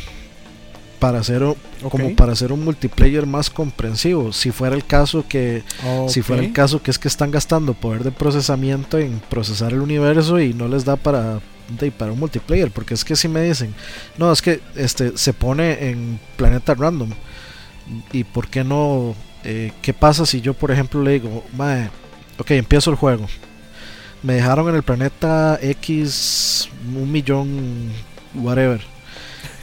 para hacer como para hacer un multiplayer más comprensivo. Si fuera el caso que si fuera el caso que es que están gastando poder de procesamiento en procesar el universo y no les da para para un multiplayer, porque es que si me dicen, no, es que este se pone en planeta random. ¿Y por qué no? Eh, ¿Qué pasa si yo, por ejemplo, le digo, mae, ok, empiezo el juego me dejaron en el planeta X un millón, whatever.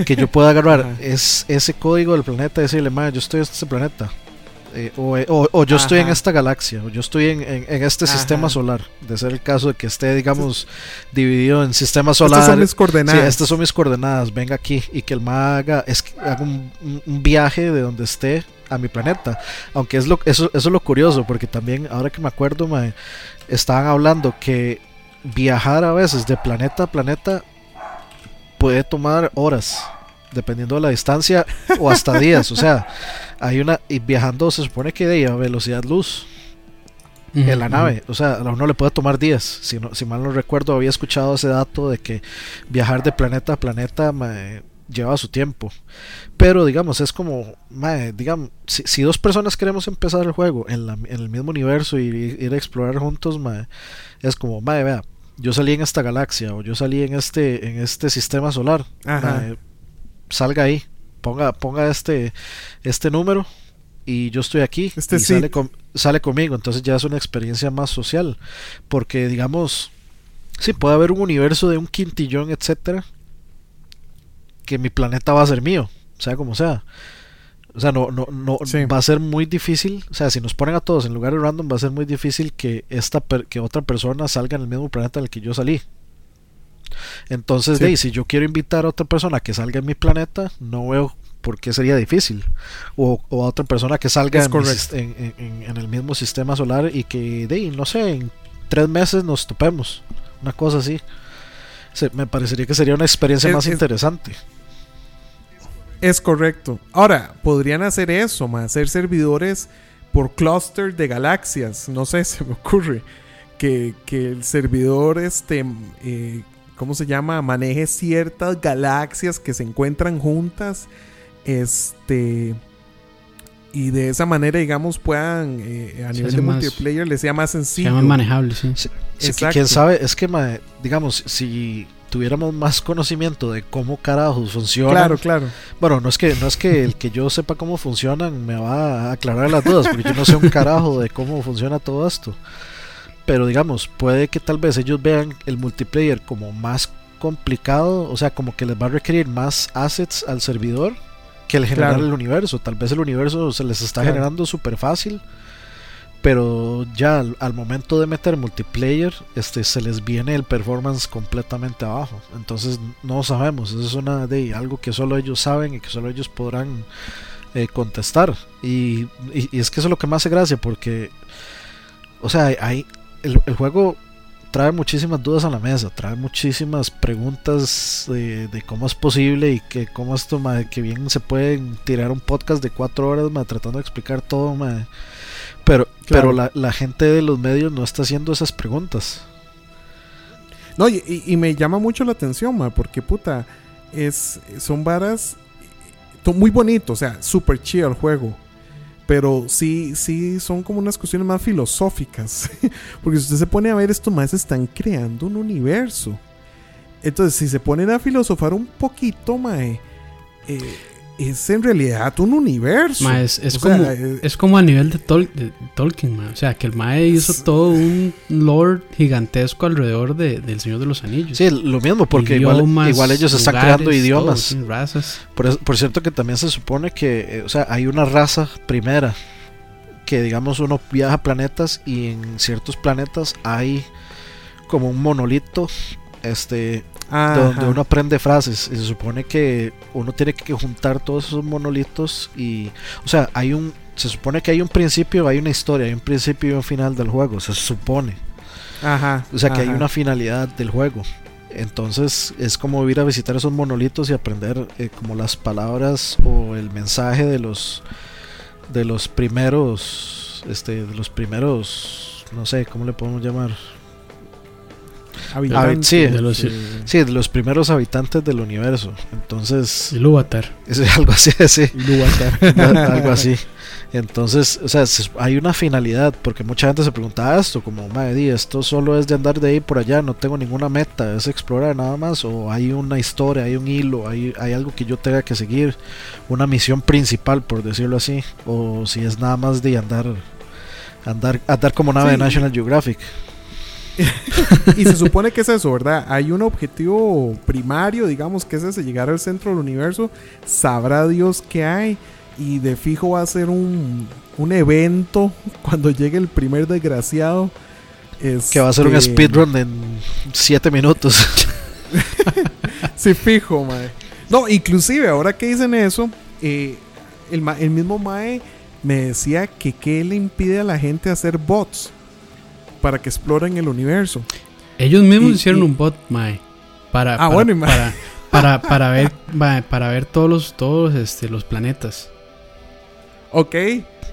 Que yo pueda agarrar es ese código del planeta y decirle, yo estoy en este planeta. Eh, eh, o, yo estoy en esta galaxia, o yo estoy en, en, este sistema solar. De ser el caso de que esté, digamos, dividido en sistemas solares. Estas son mis coordenadas. Sí, estas son mis coordenadas. Venga aquí. Y que el ma haga, es, haga un, un, viaje de donde esté a mi planeta. Aunque es lo, eso, eso es lo curioso, porque también, ahora que me acuerdo, ma, estaban hablando que viajar a veces de planeta a planeta puede tomar horas, dependiendo de la distancia, o hasta días. O sea, hay una. Y viajando se supone que de a velocidad luz. en la nave, o sea, a uno le puede tomar días. Si, no, si mal no recuerdo, había escuchado ese dato de que viajar de planeta a planeta lleva su tiempo. Pero digamos, es como, digamos, si, dos personas queremos empezar el juego en, la, en el mismo universo y ir a explorar juntos, es como, mae, vea, yo salí en esta galaxia o yo salí en este, en este sistema solar. Salga ahí, ponga, ponga este, este número y yo estoy aquí este y sale, sale conmigo. Entonces ya es una experiencia más social. Porque digamos, sí, puede haber un universo de un quintillón, etcétera que mi planeta va a ser mío, sea como sea. O sea, no, no, no va a ser muy difícil. O sea, si nos ponen a todos en lugares random, va a ser muy difícil que esta que otra persona salga en el mismo planeta en el que yo salí. Entonces, si yo quiero invitar a otra persona que salga en mi planeta, no veo por qué sería difícil. O, a otra persona que salga en, en, el mismo sistema solar y que, de, no sé, en tres meses nos topemos. Una cosa así. me parecería que sería una experiencia más interesante. Es correcto. Ahora, podrían hacer eso, más hacer servidores por cluster de galaxias. No sé, se me ocurre. Que, el servidor, este, eh, ¿cómo se llama? Maneje ciertas galaxias que se encuentran juntas. Este. Y de esa manera, digamos, puedan eh, a nivel de multiplayer les sea más sencillo. Sea más manejable, sí. sí, quién sabe, es que, digamos, si tuviéramos más conocimiento de cómo carajos funcionan. Claro, claro. Bueno, no es que no es que el que yo sepa cómo funcionan me va a aclarar las dudas, porque yo no sé un carajo de cómo funciona todo esto. Pero digamos, puede que tal vez ellos vean el multiplayer como más complicado, o sea, como que les va a requerir más assets al servidor que el generar el universo. Tal vez el universo se les está generando súper fácil pero ya al, momento de meter multiplayer este se les viene el performance completamente abajo. Entonces no sabemos eso es una de algo que solo ellos saben y que solo ellos podrán eh, contestar. Y, es que eso es lo que más hace gracia porque o sea hay el, juego trae muchísimas dudas a la mesa trae muchísimas preguntas de, cómo es posible y que cómo esto que bien se puede tirar un podcast de cuatro horas tratando de explicar todo pero, pero la, gente de los medios no está haciendo esas preguntas. No, y, me llama mucho la atención, ma, porque puta, es, son varas muy bonitos, o sea, super chido el juego. Pero sí, sí, son como unas cuestiones más filosóficas. porque si usted se pone a ver, estos más están creando un universo. Entonces, si se ponen a filosofar un poquito, mae, eh, es en realidad un universo. es, como, eh, es como a nivel de, Tolkien, o sea, que el Mae hizo todo un lore gigantesco alrededor de, del Señor de los Anillos. Sí, lo mismo, porque igual, ellos están creando idiomas. razas. Por, cierto que también se supone que, eh, o sea, hay una raza primera que digamos uno viaja a planetas y en ciertos planetas hay como un monolito este donde uno aprende frases. Y se supone que uno tiene que juntar todos esos monolitos y o sea hay un se supone que hay un principio hay una historia hay un principio y un final del juego se supone. Ajá, o sea que hay una finalidad del juego. Entonces es como ir a visitar esos monolitos y aprender eh, como las palabras o el mensaje de los de los primeros este de los primeros no sé cómo le podemos llamar sí, de los, sí, de los primeros habitantes del universo. Entonces. Ilúvatar. Es algo así, sí. algo así. Entonces, o sea, hay una finalidad, porque mucha gente se pregunta esto, como, madre, esto solo es de andar de ahí por allá, no tengo ninguna meta, es explorar nada más, o hay una historia, hay un hilo, hay, hay algo que yo tenga que seguir, una misión principal, por decirlo así, o si es nada más de andar, andar, andar como nave de National Geographic. y se supone que es eso, ¿verdad? Hay un objetivo primario, digamos, que es ese, llegar al centro del universo. Sabrá Dios qué hay. Y de fijo va a ser un, un evento cuando llegue el primer desgraciado. que va a ser un este, speedrun en 7 minutos. sí, fijo, mae. No, inclusive, ahora que dicen eso, eh, el, el mismo Mae me decía que qué le impide a la gente hacer bots para que exploren el universo. Ellos mismos hicieron un bot, Mae. Para, ah, para, para, ver, para ver todos los, todos este, los planetas. Ok,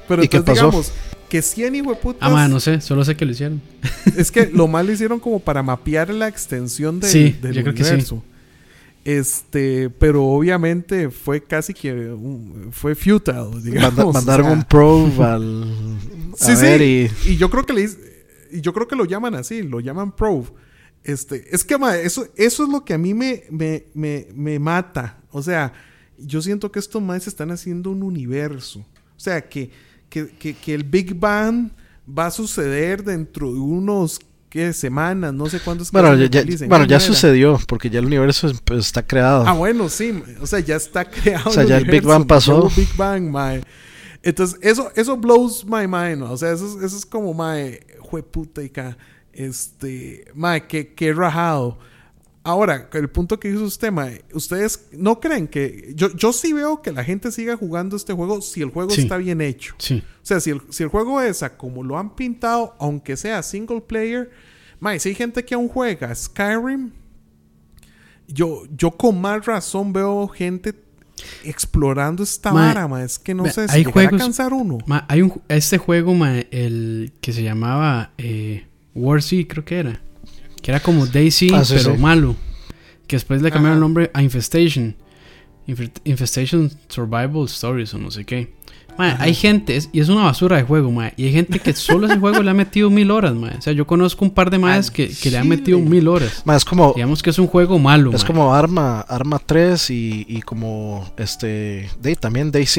pero entonces digamos que 100 hijueputas. Ah, mae, no sé, solo sé que lo hicieron. Es que lo más lo hicieron como para mapear la extensión del, sí, del universo. Este, pero obviamente fue casi que fue futile, digamos. mandaron un probe al. sí, sí. Y... y... yo creo que le y yo creo que lo llaman así, lo llaman Prove. Este, es que eso, eso es lo que a mí me, me, mata. O sea, yo siento que estos más están haciendo un universo. O sea, que, que, el Big Bang va a suceder dentro de unos ¿qué? semanas, no sé cuándo es Bueno, ya, bueno, ya sucedió, porque ya el universo pues, está creado. Ah, bueno, sí, o sea, ya está creado. O sea, ya el Big Bang pasó. Big Bang, Entonces, eso, eso blows my mind, O sea, eso, eso es como, my puta y este, mae, qué, rajado. Ahora, el punto que hizo usted, mae, ustedes no creen que. Yo, yo sí veo que la gente siga jugando este juego si el juego está bien hecho. Sí. O sea, si el, si el juego es a como lo han pintado, aunque sea single player, mae, si hay gente que aún juega Skyrim, yo, yo con más razón veo gente explorando esta vara, Es que no sé si va a cansar uno. hay un, este juego, el que se llamaba eh, War creo que era. Que era como Daisy, ah, pero malo. Que después le cambiaron el nombre a Infestation. Infestation Survival Stories o no sé qué hay gente, y es una basura de juego, y hay gente que solo ese juego le ha metido mil horas, O sea, yo conozco un par de más que, que, le han metido mil horas. es como, Digamos que es un juego malo, Es como Arma, Arma 3 y, y como este, de, también DayZ,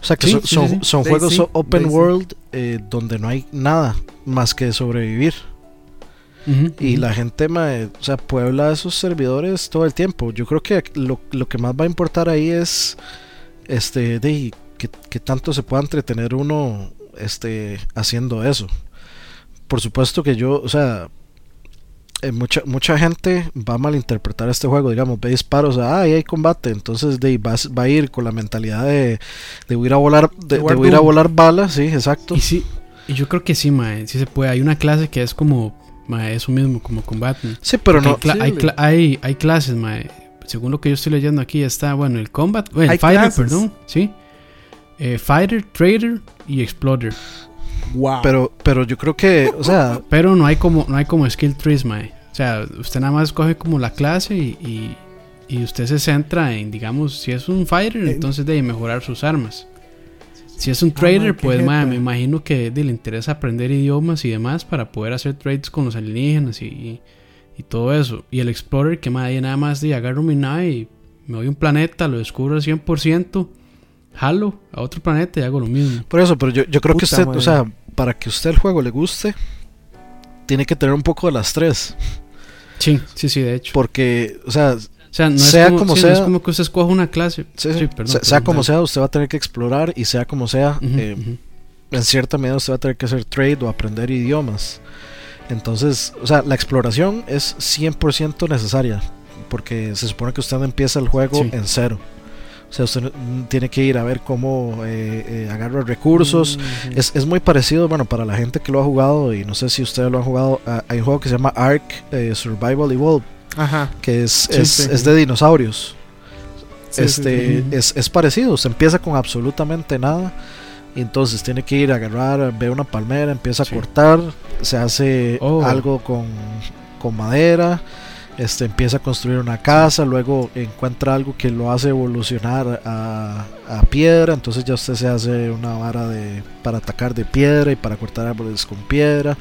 O sea, que son, son, juegos open world eh, donde no hay nada más que sobrevivir. y la gente o sea, puebla esos servidores todo el tiempo. Yo creo que lo, lo que más va a importar ahí es este de que, tanto se pueda entretener uno este, haciendo eso. Por supuesto que yo, o sea, eh, mucha, mucha gente va a malinterpretar este juego, digamos, ve disparos, ah, ahí hay combate, entonces de, va, va, a ir con la mentalidad de, de ir a volar, de, ir a volar balas, sí, exacto. Y sí, y yo creo que sí, mae, sí se puede, hay una clase que es como, mae, eso mismo, como combate. Sí, pero no. Hay, hay, hay, clases, mae, según lo que yo estoy leyendo aquí está, bueno, el combat, el fighter, perdón, sí. Eh, fighter, Trader y Explorer. Wow. Pero, pero yo creo que, o sea. Pero no hay como, no hay como skill trees, mae. O sea, usted nada más coge como la clase y, y, usted se centra en, digamos, si es un fighter, entonces de mejorar sus armas. Si es un ah, trader, pues mae, me imagino que le interesa aprender idiomas y demás para poder hacer trades con los alienígenas y, y todo eso. Y el explorer, que mae, nada más de agarro mi nave y me voy a un planeta, lo descubro al 100%, jalo a otro planeta y hago lo mismo. Por eso, pero yo, yo creo que usted, o sea, para que usted el juego le guste, tiene que tener un poco de las tres. Sí, sí, sí, de hecho. Porque, o sea, sea, no sea como, sea, es como que usted escoja una clase. sea, como sea, usted va a tener que explorar y sea como sea, eh, en cierta medida usted va a tener que hacer trade o aprender idiomas. Entonces, o sea, la exploración es 100% necesaria porque se supone que usted empieza el juego en cero. O sea, usted tiene que ir a ver cómo eh, eh agarra recursos. es, es, muy parecido, bueno, para la gente que lo ha jugado, y no sé si ustedes lo han jugado, hay un juego que se llama Ark eh, Survival Evolved, Ajá. que es, es, es, de dinosaurios. este es, es, parecido, se empieza con absolutamente nada. Y entonces tiene que ir a agarrar, ve una palmera, empieza a cortar, se hace oh. algo con, con madera este, empieza a construir una casa, luego encuentra algo que lo hace evolucionar a, piedra, entonces ya usted se hace una vara de, para atacar de piedra y para cortar árboles con piedra.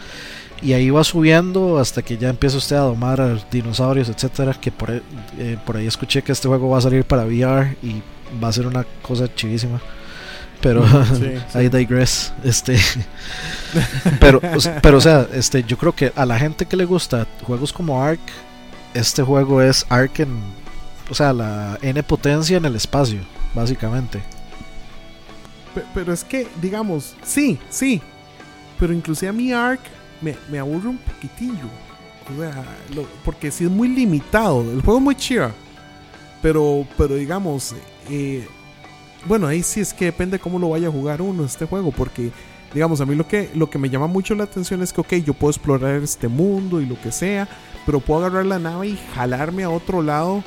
Y ahí va subiendo hasta que ya empieza usted a domar a dinosaurios, etcétera. Que por, ahí, eh, por ahí escuché que este juego va a salir para VR y va a ser una cosa chivísima pero ahí digress este pero pero o sea este yo creo que a la gente que le gusta juegos como Ark este juego es Ark en, o sea, la N potencia en el espacio, básicamente. Pero, es que, digamos, sí, sí. Pero inclusive a mi Ark me, me aburre un poquitillo. O sea, porque sí es muy limitado. El juego es muy chido. Pero, pero digamos, eh, bueno, ahí sí es que depende cómo lo vaya a jugar uno este juego. Porque, digamos, a mí lo que, lo que me llama mucho la atención es que, ok, yo puedo explorar este mundo y lo que sea pero puedo agarrar la nave y jalarme a otro lado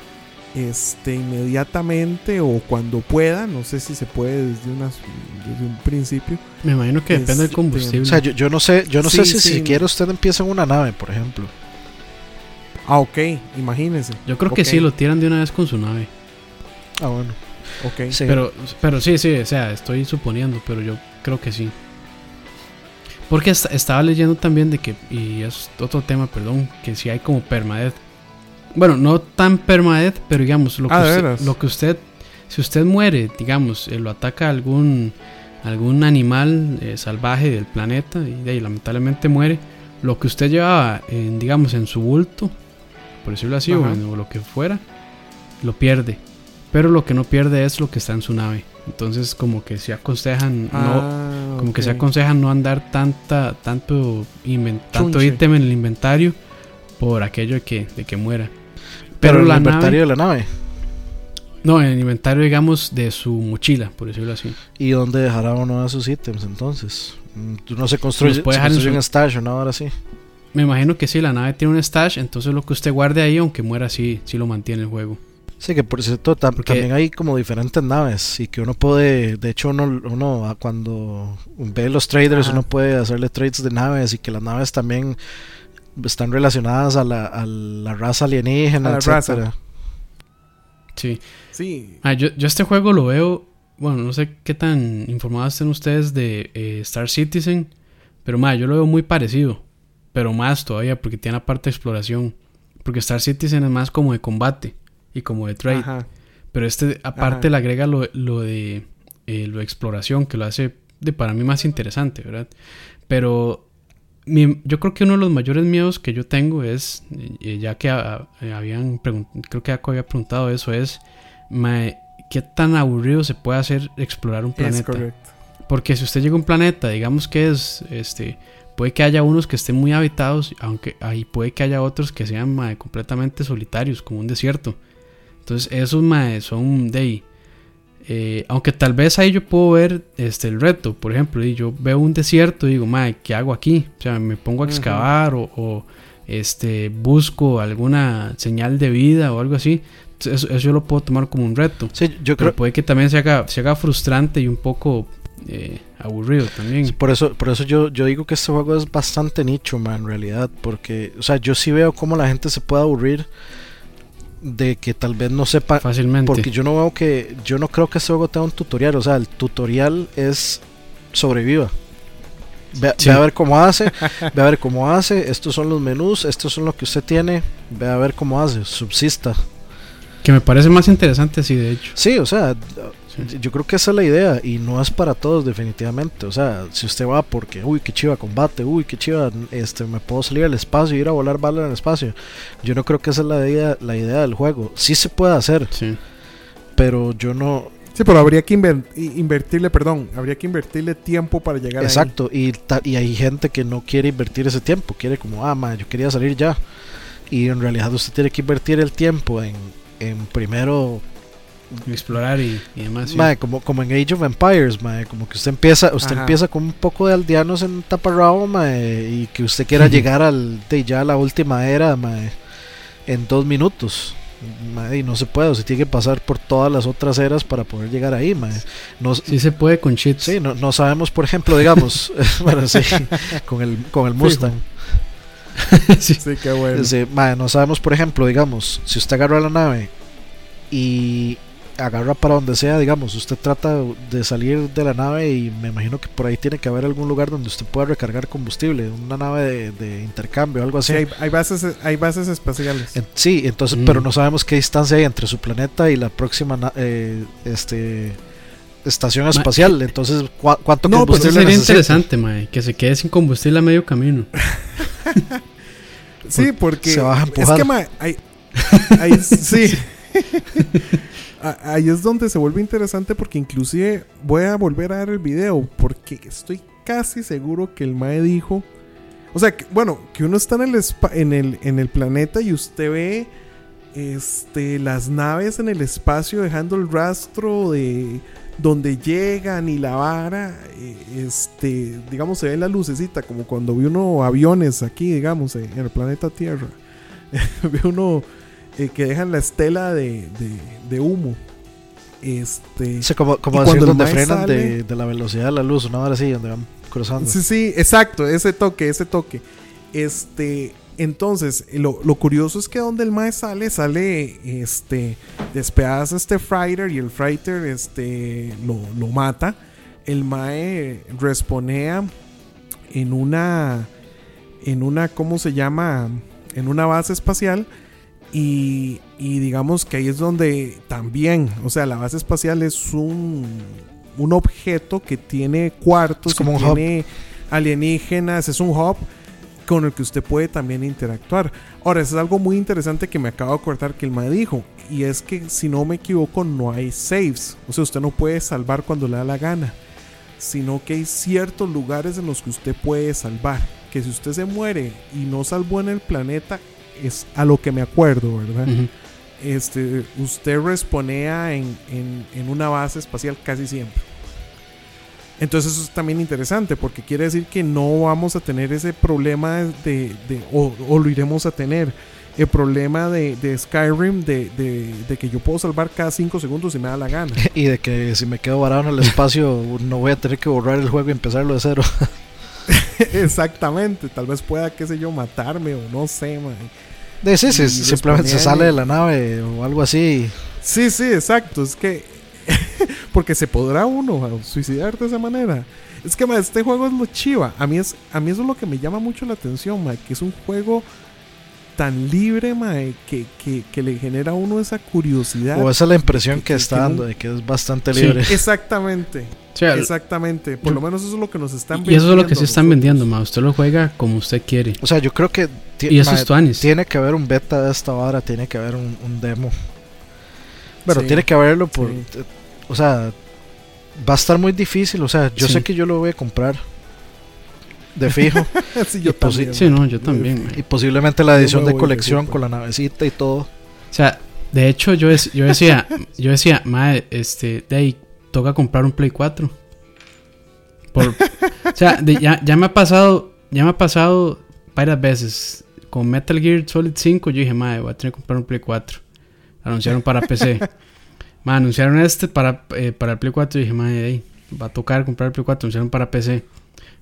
este inmediatamente o cuando pueda no sé si se puede desde, un principio. Me imagino que depende del este, combustible. o sea yo, no sé yo no sé si siquiera usted empieza en una nave por ejemplo. Ah ok imagínese. Yo creo que sí lo tiran de una vez con su nave. Ah bueno. Ok. Pero pero sí sí o sea estoy suponiendo pero yo creo que sí porque estaba leyendo también de que, y es otro tema, perdón, que si hay como permadeath. Bueno, no tan permadeath, pero digamos, lo que, ah, usted, lo que usted, si usted muere, digamos, eh, lo ataca algún, algún animal eh, salvaje del planeta y de ahí lamentablemente muere, lo que usted llevaba, en, digamos, en su bulto, por decirlo así, o, o lo que fuera, lo pierde. Pero lo que no pierde es lo que está en su nave. Entonces como que se aconsejan no ah, como que se aconsejan no andar tanta tanto tanto ítem en el inventario por aquello de que de que muera. Pero, el inventario de la nave. No, en el inventario digamos de su mochila, por decirlo así. ¿Y dónde dejará uno de sus ítems entonces? Mm, ¿Tú no se construye, puede dejar en un stash no ahora sí? Me imagino que sí, la nave tiene un stash, entonces lo que usted guarde ahí, aunque muera, sí, sí lo mantiene el juego. Sí, que por cierto también hay como diferentes naves y que uno puede, de hecho uno, uno cuando ve los traders uno puede hacerle trades de naves y que las naves también están relacionadas a la, a la raza alienígena, etcétera. Sí. Sí. Ah, yo, yo este juego lo veo, bueno, no sé qué tan informados estén ustedes de eh, Star Citizen, pero más, yo lo veo muy parecido, pero más todavía porque tiene la parte de exploración, porque Star Citizen es más como de combate y como de trade. Pero este aparte le agrega lo, lo de eh, lo exploración que lo hace de para mí más interesante, ¿verdad? Pero yo creo que uno de los mayores miedos que yo tengo es, eh, ya que eh, habían creo que había preguntado eso, es qué tan aburrido se puede hacer explorar un planeta. Porque si usted llega a un planeta, digamos que es, este, puede que haya unos que estén muy habitados, aunque ahí puede que haya otros que sean completamente solitarios, como un desierto. Entonces, esos maes son de eh, aunque tal vez ahí yo puedo ver este, el reto, por ejemplo, y yo veo un desierto y digo, mae, ¿qué hago aquí? O sea, me pongo a excavar o, este, busco alguna señal de vida o algo así. Eso, yo lo puedo tomar como un reto. Sí, yo creo. puede que también se haga, se haga frustrante y un poco eh, aburrido también. por eso, por eso yo, yo digo que este juego es bastante nicho, man, en realidad. Porque, o sea, yo sí veo cómo la gente se puede aburrir de que tal vez no sepa fácilmente. porque yo no veo que yo no creo que este juego tenga un tutorial o sea el tutorial es sobreviva. Ve, a ver cómo hace ve a ver cómo hace estos son los menús estos son lo que usted tiene ve a ver cómo hace subsista. Que me parece más interesante así, de hecho. Sí, o sea, yo creo que esa es la idea y no es para todos definitivamente. O sea, si usted va porque, uy, qué chiva combate, uy, qué chiva, este, me puedo salir al espacio y ir a volar balas en el espacio. Yo no creo que esa es la idea, la idea del juego. Sí se puede hacer, sí. pero yo no... Sí, pero habría que invertirle, perdón, habría que invertirle tiempo para llegar Exacto, ahí. Y, y hay gente que no quiere invertir ese tiempo, quiere como, ah, man, yo quería salir ya. Y en realidad usted tiene que invertir el tiempo en, en primero explorar y, demás. como, como en Age of Empires, como que usted empieza, usted empieza con un poco de aldeanos en taparrabo, y que usted quiera llegar al de ya la última era, en dos minutos. y no se puede, usted tiene que pasar por todas las otras eras para poder llegar ahí. No, sí se puede con cheats. Sí, no, no sabemos, por ejemplo, digamos, bueno, sí, con el, con el Mustang. sí. sí, qué bueno. no sabemos, por ejemplo, digamos, si usted agarra la nave y agarra para donde sea, digamos, usted trata de salir de la nave y me imagino que por ahí tiene que haber algún lugar donde usted pueda recargar combustible, una nave de, intercambio, algo así. hay, bases, hay bases espaciales. sí, entonces, mm. pero no sabemos qué distancia hay entre su planeta y la próxima eh, este estación espacial. Entonces, ¿cuánto no, pues combustible sería interesante, mae, que se quede sin combustible a medio camino. sí, porque se va a empujar. Es que, mae, hay, hay, sí. ahí es donde se vuelve interesante porque inclusive voy a volver a ver el video porque estoy casi seguro que el Mae dijo, o sea, que, bueno, que uno está en el, en el, en el planeta y usted ve este, las naves en el espacio dejando el rastro de donde llegan y la vara, eh, este, digamos, se ve la lucecita, como cuando vi uno aviones aquí, digamos, en el planeta Tierra. ve uno eh, que dejan la estela de, de, humo. Este, como, como decir donde frenan de, de, la velocidad de la luz, una hora así, donde van cruzando. Sí, sí, exacto, ese toque, ese toque. Este, entonces, lo, lo curioso es que donde el mae sale, sale, este, despedaza este fighter y el fighter, este, lo, lo mata. El mae responea en una, en una, ¿cómo se llama? En una base espacial y, digamos que ahí es donde también, o sea, la base espacial es un, un objeto que tiene cuartos, como tiene alienígenas, es un hub con el que usted puede también interactuar. Ahora, eso es algo muy interesante que me acabo de acordar que el MAE dijo, y es que si no me equivoco no hay saves, o sea, usted no puede salvar cuando le da la gana, sino que hay ciertos lugares en los que usted puede salvar, que si usted se muere y no salvó en el planeta, es a lo que me acuerdo, ¿verdad? este, usted responea en, en, una base espacial casi siempre. Entonces eso es también interesante porque quiere decir que no vamos a tener ese problema de, de o, lo iremos a tener. El problema de, de Skyrim de, de, que yo puedo salvar cada 5 segundos si me da la gana. y de que si me quedo varado en el espacio no voy a tener que borrar el juego y empezarlo de cero. Exactamente, tal vez pueda, qué sé yo, matarme o no sé, man. De sí, sí, simplemente se sale de la nave o algo así. Sí, sí, exacto. Es que. porque se podrá uno suicidar de esa manera. Es que, este juego es lo chiva. A mí, es, a mí eso es lo que me llama mucho la atención, que es un juego tan libre, mae, que, que, le genera a uno esa curiosidad. O esa es la impresión que, está dando, de que es bastante libre. exactamente. exactamente. Por lo menos eso es lo que nos están vendiendo. Y eso es lo que se están vendiendo, ma. Usted lo juega como usted quiere. O sea, yo creo que. Y eso es Tiene que haber un beta de esta vara, tiene que haber un, demo. Pero tiene que haberlo por. O sea, va a estar muy difícil. O sea, yo sé que yo lo voy a comprar de fijo. sí, yo también. Sí, no, yo también. Y posiblemente la edición de colección con la navecita y todo. O sea, de hecho yo, yo decía, yo decía, madre, este, de ahí toca comprar un Play 4. Por, o sea, ya, ya me ha pasado, ya me ha pasado varias veces. Con Metal Gear Solid 5 yo dije, madre, voy a tener que comprar un Play 4. Anunciaron para PC. madre, anunciaron este para, eh, para el Play 4 y dije, madre, va a tocar comprar el Play 4. Anunciaron para PC.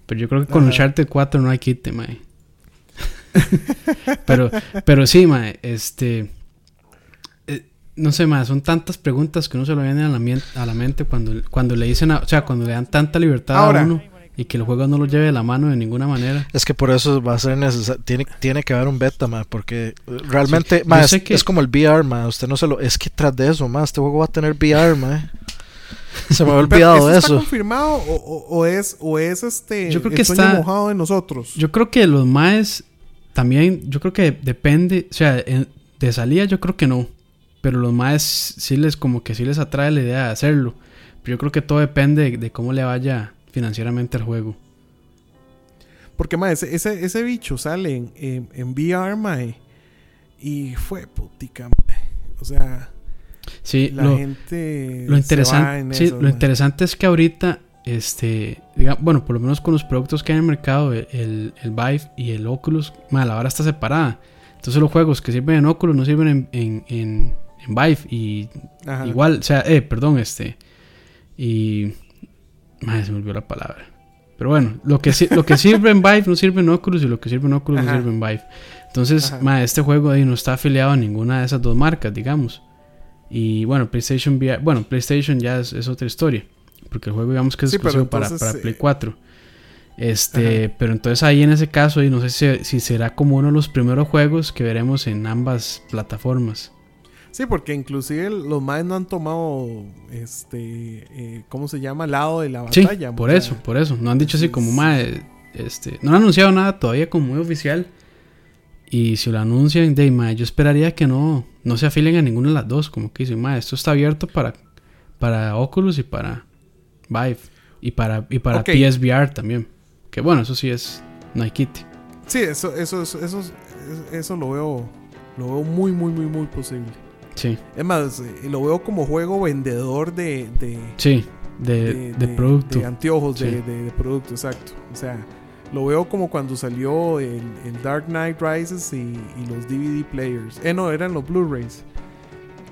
Pero yo creo que con Uncharted 4 no hay quite, mae. pero, pero sí, mae, este... Eh, no sé, mae, son tantas preguntas que uno se lo viene a la, a la mente cuando, cuando le dicen, o sea, cuando le dan tanta libertad a uno y que el juego no lo lleve de la mano de ninguna manera. Es que por eso va a ser necesario, tiene, tiene que haber un beta, ma, porque realmente, es, como el VR, ma, usted no se lo, es que tras de eso, ma, este juego va a tener VR, ma. Se me ha olvidado eso. ¿Está confirmado o, es, o es este yo creo que está, mojado de nosotros? Yo creo que los maes también, yo creo que depende, o sea, de salida yo creo que no, pero los maes sí les como que sí les atrae la idea de hacerlo. Pero yo creo que todo depende de cómo le vaya financieramente al juego. Porque, más ese, ese, bicho sale en, en, VR, mae. Y fue putica, O sea. Sí, la lo, gente. Lo interesante, lo interesante es que ahorita, este. bueno, por lo menos con los productos que hay en el mercado, el, el, Vive y el Oculus, mae, la vara está separada. Entonces, los juegos que sirven en Oculus no sirven en, en, en, Vive. Y igual, o sea, eh, perdón, este. Y Madre, se me olvidó la palabra. Pero bueno, lo que, lo que sirve en Vive no sirve en Oculus y lo que sirve en Oculus no sirve en Vive. Entonces, este juego ahí no está afiliado a ninguna de esas dos marcas, digamos. Y bueno, PlayStation bueno, PlayStation ya es, otra historia. Porque el juego digamos que es exclusivo para, para, Play 4. Este, pero entonces ahí en ese caso, y no sé si será como uno de los primeros juegos que veremos en ambas plataformas. Sí, porque inclusive los más no han tomado, este, eh, ¿cómo se llama? Lado de la batalla. Sí, por eso, por eso. No han dicho así como más, este, no han anunciado nada todavía como muy oficial. Y si lo anuncian, de yo esperaría que no, no se afilen a ninguna de las dos. Como que dicen, esto está abierto para, para Oculus y para Vive. Y para, y para PSVR también. Que bueno, eso sí es Nike. Sí, eso, eso, eso, eso, eso lo veo, lo veo muy, muy, muy, muy posible. Es más, eh, lo veo como juego vendedor de. de sí, de, de, producto. De anteojos de, de, producto, exacto. O sea, lo veo como cuando salió el, Dark Knight Rises y, los DVD players. Eh, no, eran los Blu-rays.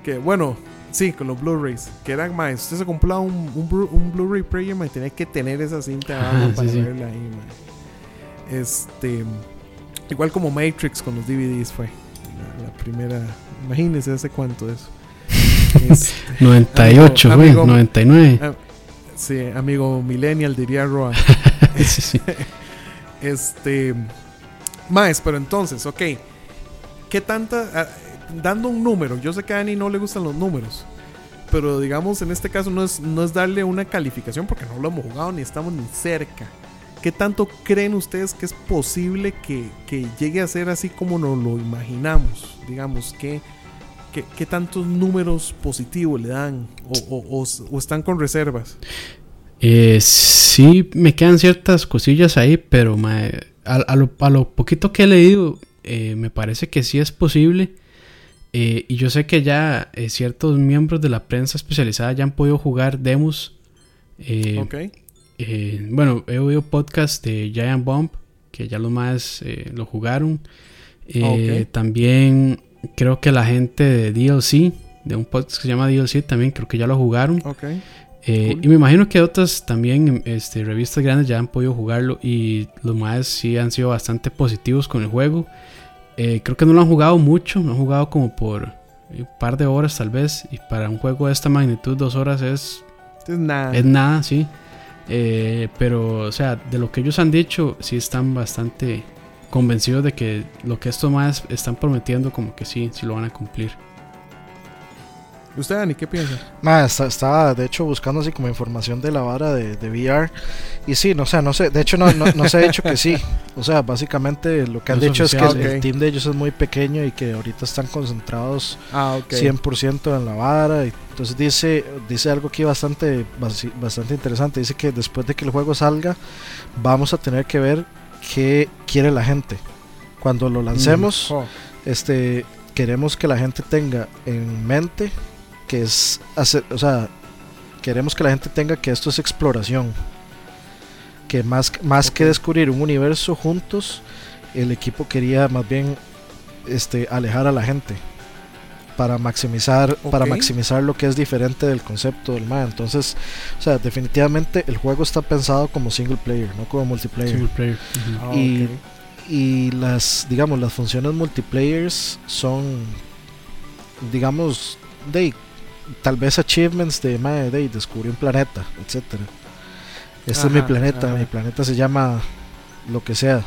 Que bueno, sí, con los Blu-rays. Que eran más. Usted se compraba un, un, Blu-ray player, y tenía que tener esa cinta para verla ahí, Este. Igual como Matrix con los DVDs fue. la primera Imagínense hace cuánto es. 98, güey, 99. Ah, sí, amigo Millennial diría Roa. Este. Más, pero entonces, ok. ¿Qué tanta. Ah, dando un número, yo sé que a Dani no le gustan los números. Pero digamos, en este caso no es, no es darle una calificación porque no lo hemos jugado ni estamos ni cerca. ¿Qué tanto creen ustedes que es posible que, llegue a ser así como nos lo imaginamos? Digamos, ¿qué, qué, tantos números positivos le dan? ¿O, están con reservas? Eh, sí, me quedan ciertas cosillas ahí, pero a, lo, poquito que he leído, eh, me parece que sí es posible. Eh, y yo sé que ya eh, ciertos miembros de la prensa especializada ya han podido jugar demos. ok eh, bueno, he oído podcast de Giant Bomb, que ya los más eh, lo jugaron. Eh, también creo que la gente de DLC, de un podcast que se llama DLC, también creo que ya lo jugaron. Y me imagino que otras también este, revistas grandes ya han podido jugarlo y los más sí han sido bastante positivos con el juego. creo que no lo han jugado mucho, lo han jugado como por un par de horas tal vez. Y para un juego de esta magnitud, dos horas es, es nada. Es nada, sí. Eh, pero, o sea, de lo que ellos han dicho, sí están bastante convencidos de que lo que estos más están prometiendo, como que sí, sí lo van a cumplir. ¿Usted, Dani, qué piensa? Nada, estaba de hecho buscando así como información de la vara de, de VR. Y sí, no sé, no sé. De hecho, no, no, se ha dicho que sí. O sea, básicamente lo que han dicho es que el, team de ellos es muy pequeño y que ahorita están concentrados 100% ah, en la vara. Y entonces dice, dice algo aquí bastante, bastante interesante. Dice que después de que el juego salga, vamos a tener que ver qué quiere la gente. Cuando lo lancemos, mm. oh. este, queremos que la gente tenga en mente que es hacer, o sea, queremos que la gente tenga que esto es exploración. Que más, más que descubrir un universo juntos, el equipo quería más bien este, alejar a la gente para maximizar para maximizar lo que es diferente del concepto del MA. Entonces, o sea, definitivamente el juego está pensado como single player, no como multiplayer. Single player. y, ah, y las digamos las funciones multiplayers son digamos de tal vez achievements de, de descubrir un planeta, etcétera. Este es mi planeta, mi planeta se llama lo que sea.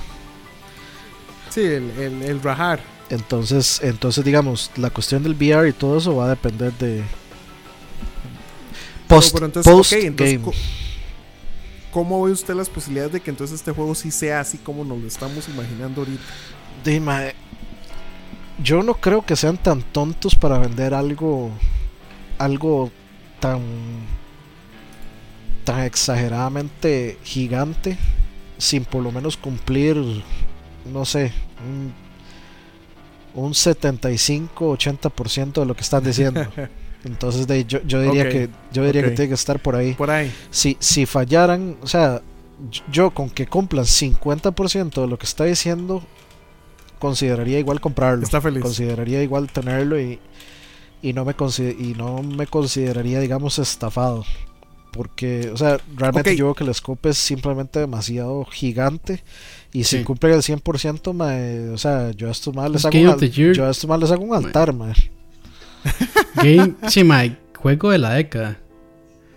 Sí, el, el, el Rajar. Entonces, entonces digamos, la cuestión del VR y todo eso va a depender de post, post game. ¿Cómo ve usted las posibilidades de que entonces este juego sí sea así como nos lo estamos imaginando ahorita? Dime, yo no creo que sean tan tontos para vender algo algo tan tan exageradamente gigante sin por lo menos cumplir no sé un, un 75-80% de lo que están diciendo entonces de, yo, yo diría que yo diría que tiene que estar por ahí por ahí si, si fallaran o sea yo con que cumplan 50% de lo que está diciendo consideraría igual comprarlo. Está feliz. Consideraría igual tenerlo y, y, no, me y no me consideraría, digamos, estafado. Porque, o sea, realmente yo creo que el scope es simplemente demasiado gigante. Y si cumple el 100%, o sea, yo a estos más les, hago un, yo a estos más les hago un altar, man. Game, sí, juego de la década.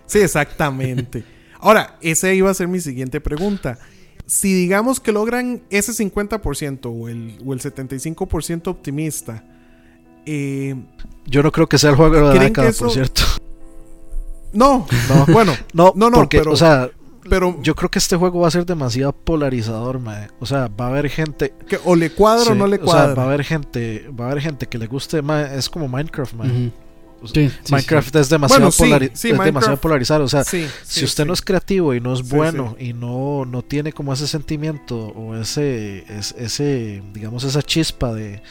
Sí, exactamente. Ahora, esa iba a ser mi siguiente pregunta si digamos que logran ese 50% o el, o el 75% optimista, eh, yo no creo que sea el juego de la década, por cierto. No, no, bueno, no, no, no, porque, o sea, pero yo creo que este juego va a ser demasiado polarizador, mae. O sea, va a haber gente que o le cuadra o no le cuadra. O sea, va a haber gente, va a haber gente que le guste, es como Minecraft, mae. Minecraft es demasiado, demasiado polarizado. O sea, si usted no es creativo y no es bueno y no, no tiene como ese sentimiento o ese, ese digamos, esa chispa de,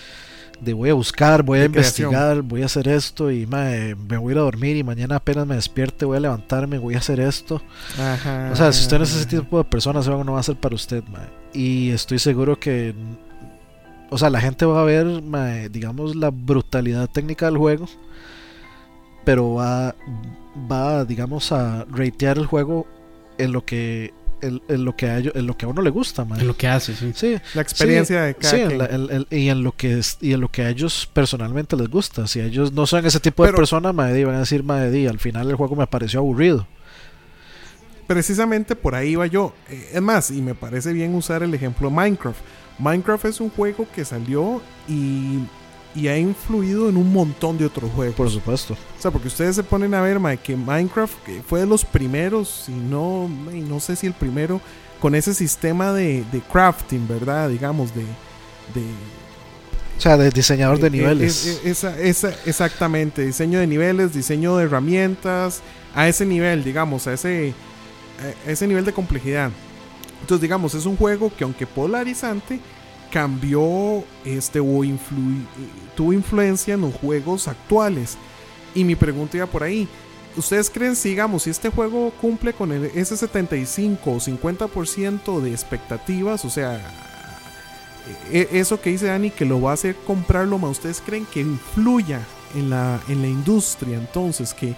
de voy a buscar, voy a investigar, voy a hacer esto y me voy a ir a dormir y mañana apenas me despierte voy a levantarme, voy a hacer esto. o sea, si usted no es ese tipo de persona, eso no va a ser para usted. Y estoy seguro que, o sea, la gente va a ver, digamos, la brutalidad técnica del juego pero va, va digamos, a ratear el juego en lo que en, lo que a en lo que a uno le gusta en lo que hace sí, la experiencia de cada sí, y en lo que y en lo que a ellos personalmente les gusta. Si ellos no son ese tipo de persona van a decir Maedi al final el juego me pareció aburrido precisamente por ahí iba yo. Eh, es más y me parece bien usar el ejemplo Minecraft. Minecraft es un juego que salió y y ha influido en un montón de otros juegos. Por supuesto. O sea, porque ustedes se ponen a ver, que Minecraft fue de los primeros, y no, no sé si el primero, con ese sistema de, crafting, ¿verdad? Digamos, de, de o sea, de diseñador de e, e, niveles. E, esa, esa, exactamente, diseño de niveles, diseño de herramientas, a ese nivel, digamos, a ese, a ese nivel de complejidad. Entonces, digamos, es un juego que aunque polarizante, cambió este, o tuvo influencia en los juegos actuales. Y mi pregunta iba por ahí. ¿Ustedes creen, sigamos, si este juego cumple con el, ese 75 o 50% de expectativas? O sea, e, e, eso que dice Dani, que lo va a hacer comprarlo más. ¿Ustedes creen que influya en la, en la industria? Entonces, que,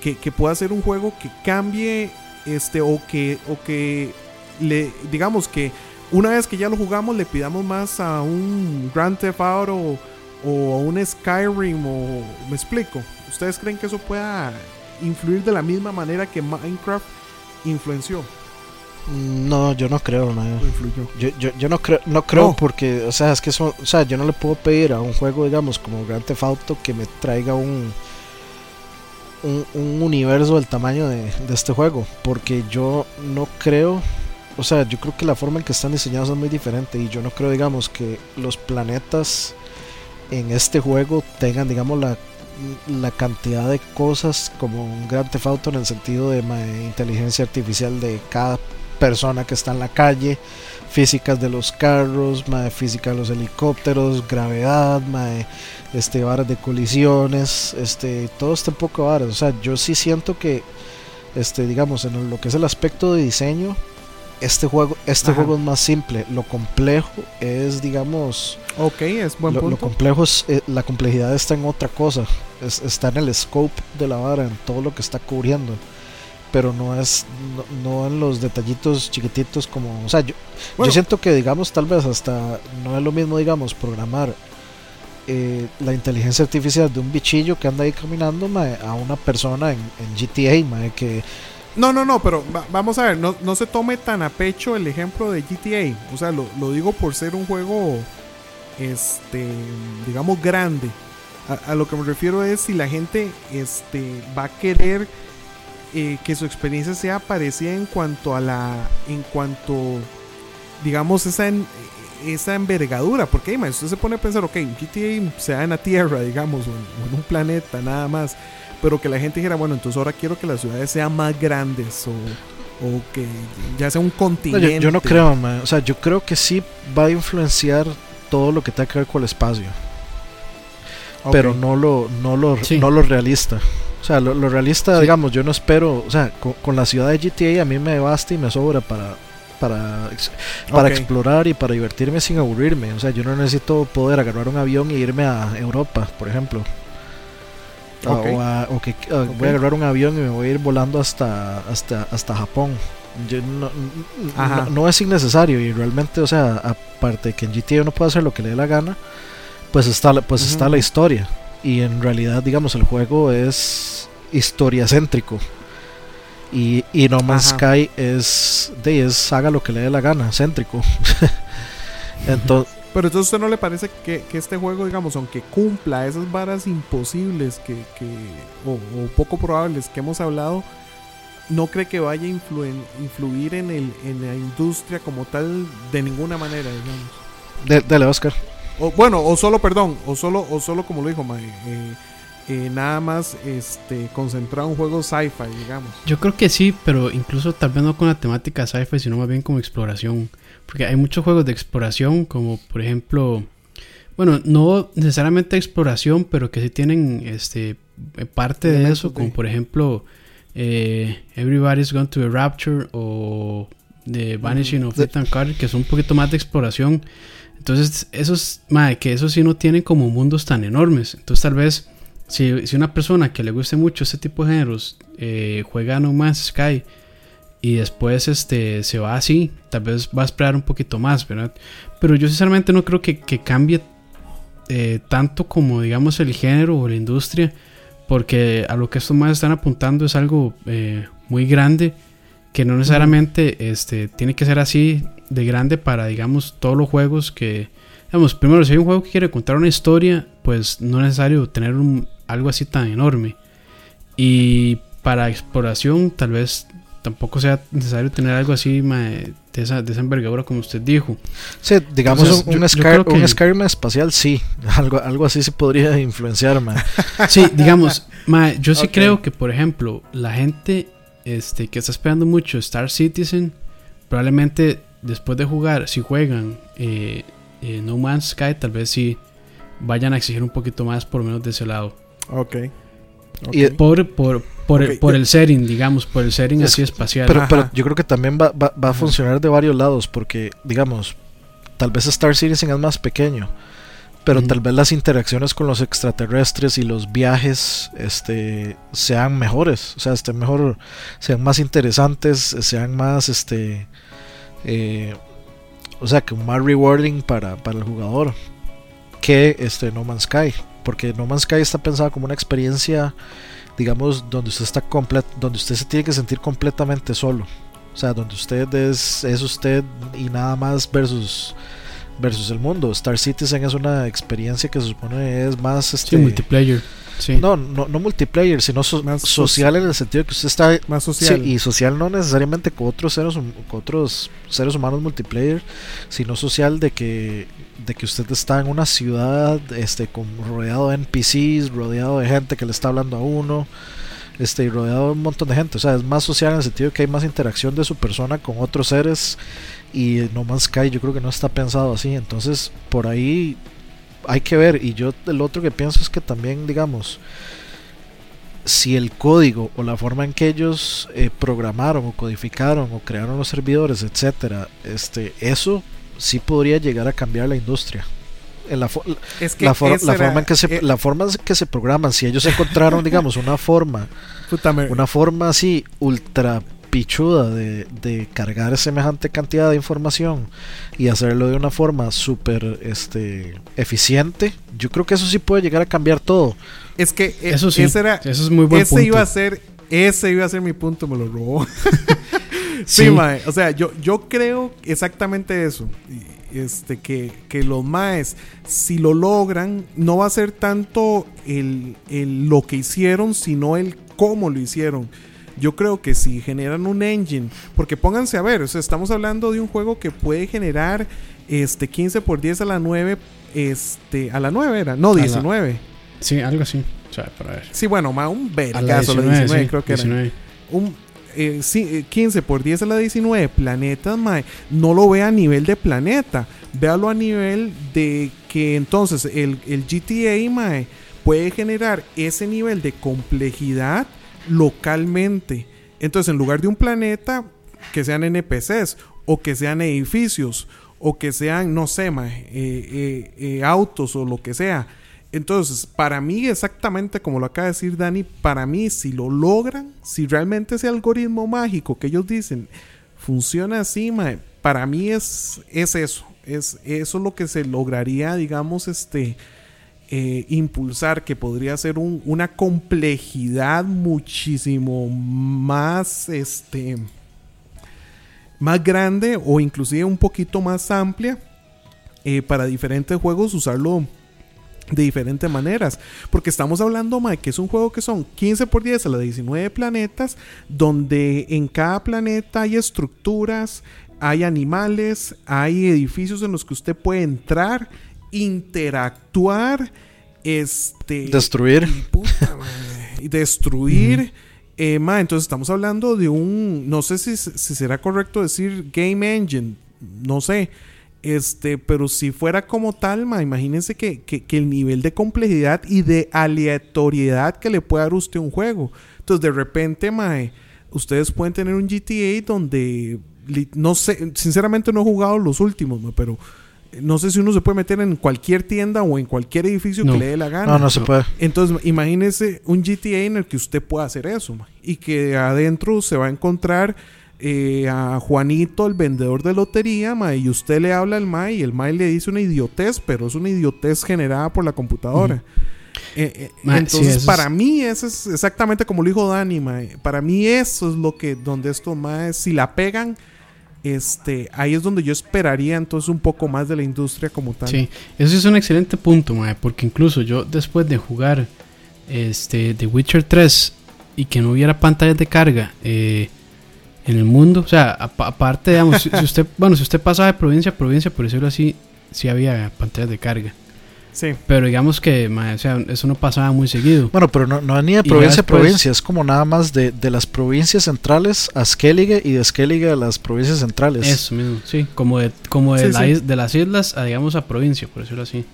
que, que pueda ser un juego que cambie este, o que, o que le, digamos que una vez que ya lo jugamos, le pidamos más a un Grand Theft Auto o a un Skyrim o me explico. ¿Ustedes creen que eso pueda influir de la misma manera que Minecraft influenció? No, yo no creo, Yo, yo, yo, no creo, no creo porque, o sea, es que eso, o sea, yo no le puedo pedir a un juego, digamos, como Grand Theft Auto que me traiga un, un, universo del tamaño de, de este juego, porque yo no creo o sea, yo creo que la forma en que están diseñados es muy diferente y yo no creo, digamos, que los planetas en este juego tengan, digamos, la, la cantidad de cosas como un gran Theft en el sentido de inteligencia artificial de cada persona que está en la calle, físicas de los carros, física de los helicópteros, gravedad, este, varas de colisiones, este, todo este poco varas. O sea, yo sí siento que, este, digamos, en lo que es el aspecto de diseño, este juego este juego es más simple lo complejo es digamos ok es buen lo, punto. lo complejo es eh, la complejidad está en otra cosa está en el scope de la vara en todo lo que está cubriendo pero no es no, en los detallitos chiquititos como o sea yo, yo, siento que digamos tal vez hasta no es lo mismo digamos programar eh, la inteligencia artificial de un bichillo que anda ahí caminando a una persona en, en GTA que No, no, no, pero vamos a ver, no, no, se tome tan a pecho el ejemplo de GTA. O sea, lo, lo digo por ser un juego, este, digamos, grande. A, lo que me refiero es si la gente este, va a querer eh, que su experiencia sea parecida en cuanto a la, en cuanto, digamos, esa, esa envergadura. Porque, ima, usted se pone a pensar, ok, GTA se da en la Tierra, digamos, o en un planeta, nada más pero que la gente dijera, bueno, entonces ahora quiero que las ciudades sean más grandes o, o que ya sea un continente. yo, no creo, o sea, yo creo que sí va a influenciar todo lo que tenga que ver con el espacio. Pero no lo, no lo, no lo realista. O sea, lo, realista, digamos, yo no espero, o sea, con, la ciudad de GTA a mí me basta y me sobra para, para, para explorar y para divertirme sin aburrirme. O sea, yo no necesito poder agarrar un avión e irme a Europa, por ejemplo. O, que voy a agarrar un avión y me voy a ir volando hasta, hasta, hasta Japón. No, es innecesario y realmente, o sea, aparte de que en GTA uno puede hacer lo que le dé la gana, pues está, pues está la historia. Y en realidad, digamos, el juego es historia céntrico. Y, y No Man's Sky es, de, es haga lo que le dé la gana, céntrico. Entonces, pero entonces usted no le parece que, este juego, digamos, aunque cumpla esas varas imposibles que, o, poco probables que hemos hablado, no cree que vaya a influir en, el, en la industria como tal de ninguna manera, digamos. dale, Oscar. O, bueno, o solo, perdón, o solo, o solo como lo dijo Mae, eh, eh, nada más este, concentrado en juegos sci-fi, digamos. Yo creo que sí, pero incluso tal vez no con la temática sci-fi, sino más bien como exploración. Porque hay muchos juegos de exploración, como por ejemplo, bueno, no necesariamente exploración, pero que sí tienen este parte de eso, como por ejemplo eh, Everybody's Gone to the Rapture o The Vanishing of Ethan Carter, que son un poquito más de exploración. Entonces, esos, madre, que eso sí no tienen como mundos tan enormes. Entonces, tal vez, si, si una persona que le guste mucho este tipo de géneros eh, juega No Man's Sky y después este, se va así, tal vez va a esperar un poquito más, ¿verdad? Pero yo sinceramente no creo que, cambie eh, tanto como digamos el género o la industria, porque a lo que estos más están apuntando es algo eh, muy grande, que no necesariamente este, tiene que ser así de grande para digamos todos los juegos que, digamos, primero si hay un juego que quiere contar una historia, pues no es necesario tener algo así tan enorme. Y para exploración tal vez tampoco sea necesario tener algo así de, esa, de esa envergadura como usted dijo. Sí, digamos un, Skyrim espacial, sí, algo, algo así se podría influenciar. Sí, digamos, yo sí creo que, por ejemplo, la gente este, que está esperando mucho Star Citizen, probablemente después de jugar, si juegan eh, eh, No Man's Sky, tal vez sí vayan a exigir un poquito más por lo menos de ese lado. Ok. Y por, por, por, el, por el setting, digamos, por el setting así espacial. Pero, pero, yo creo que también va, va, va a funcionar de varios lados, porque, digamos, tal vez Star Citizen es más pequeño, pero tal vez las interacciones con los extraterrestres y los viajes este, sean mejores, o sea, estén mejor, sean más interesantes, sean más, este, eh, o sea, que más rewarding para, para el jugador que este No Man's Sky, porque No Man's Sky está pensado como una experiencia digamos, donde usted está donde usted se tiene que sentir completamente solo. O sea, donde usted es, es usted y nada más versus versus el mundo. Star Citizen es una experiencia que se supone es más este, multiplayer. No, no, no multiplayer, sino social en el sentido que usted está más social. y social no necesariamente con otros seres con otros seres humanos multiplayer, sino social de que de que usted está en una ciudad este con rodeado de NPCs, rodeado de gente que le está hablando a uno, este y rodeado de un montón de gente, o sea, es más social en el sentido que hay más interacción de su persona con otros seres y No Man's Sky yo creo que no está pensado así, entonces por ahí hay que ver. Y yo el otro que pienso es que también, digamos, si el código o la forma en que ellos eh, programaron o codificaron o crearon los servidores, etcétera, este, eso sí podría llegar a cambiar la industria. En la, la, forma en que se, eh, la forma en que se programan, si ellos encontraron, digamos, una forma, una forma así ultra pichuda de, de, cargar semejante cantidad de información y hacerlo de una forma súper este, eficiente, yo creo que eso sí puede llegar a cambiar todo. Es que eh, eso sí, ese, era, es muy buen ese iba a ser ese iba a ser mi punto, me lo robó. sí, mae. O sea, yo, yo creo exactamente eso. Este, que, que los maes, si lo logran, no va a ser tanto el, el, lo que hicieron, sino el cómo lo hicieron. Yo creo que si generan un engine, porque pónganse a ver, o sea, estamos hablando de un juego que puede generar este 15 por 10 a la 9, este, a la 9 era, no, 19. sí, algo así. O sea, para ver. Sí, bueno, más un vergazo, la 19, creo que 19. era. Un, eh, 15 eh, por 10 a la 19 planetas, mae, no lo ve a nivel de planeta, véalo a nivel de que entonces el, el GTA, mae, puede generar ese nivel de complejidad localmente. Entonces, en lugar de un planeta, que sean NPCs o que sean edificios o que sean, no sé, eh, eh, eh, autos o lo que sea. Entonces, para mí, exactamente como lo acaba de decir Dani, para mí, si lo logran, si realmente ese algoritmo mágico que ellos dicen funciona así, para mí es, es eso. Es, eso lo que se lograría, digamos, este, impulsar, que podría ser una complejidad muchísimo más, este, más grande o inclusive un poquito más amplia eh, para diferentes juegos usarlo de diferentes maneras. Porque estamos hablando, Mike, que es un juego que son 15 por 10 a las 19 planetas, donde en cada planeta hay estructuras, hay animales, hay edificios en los que usted puede entrar, interactuar, este... Destruir. Y destruir. Eh, entonces estamos hablando de un, no sé si, será correcto decir game engine, no sé, este, pero si fuera como tal, ma, imagínense que, el nivel de complejidad y de aleatoriedad que le puede dar usted un juego. Entonces de repente, ma, ustedes pueden tener un GTA donde, no sé, sinceramente no he jugado los últimos, pero no sé si uno se puede meter en cualquier tienda o en cualquier edificio que le dé la gana. No, no se puede. Entonces, imagínese un GTA en el que usted pueda hacer eso, y que adentro se va a encontrar eh, a Juanito, el vendedor de lotería, y usted le habla al ma y el ma le dice una idiotez, pero es una idiotez generada por la computadora. Eh, eh, entonces, para mí, eso es exactamente como lo dijo Dani, Para mí, eso es lo que, donde esto más, si la pegan este, ahí es donde yo esperaría entonces un poco más de la industria como tal. Sí, eso es un excelente punto, porque incluso yo después de jugar este, The Witcher 3 y que no hubiera pantallas de carga eh, en el mundo, o sea, aparte, digamos, si, usted, bueno, si usted pasa de provincia a provincia, por decirlo así, sí había pantallas de carga. Pero digamos que o sea, eso no pasaba muy seguido. Bueno, pero no, no ni de provincia a provincia, es como nada más de, de las provincias centrales a Skellige y de Skellige a las provincias centrales. Eso mismo, sí, como de, como de, de las islas a digamos a provincia, por decirlo así.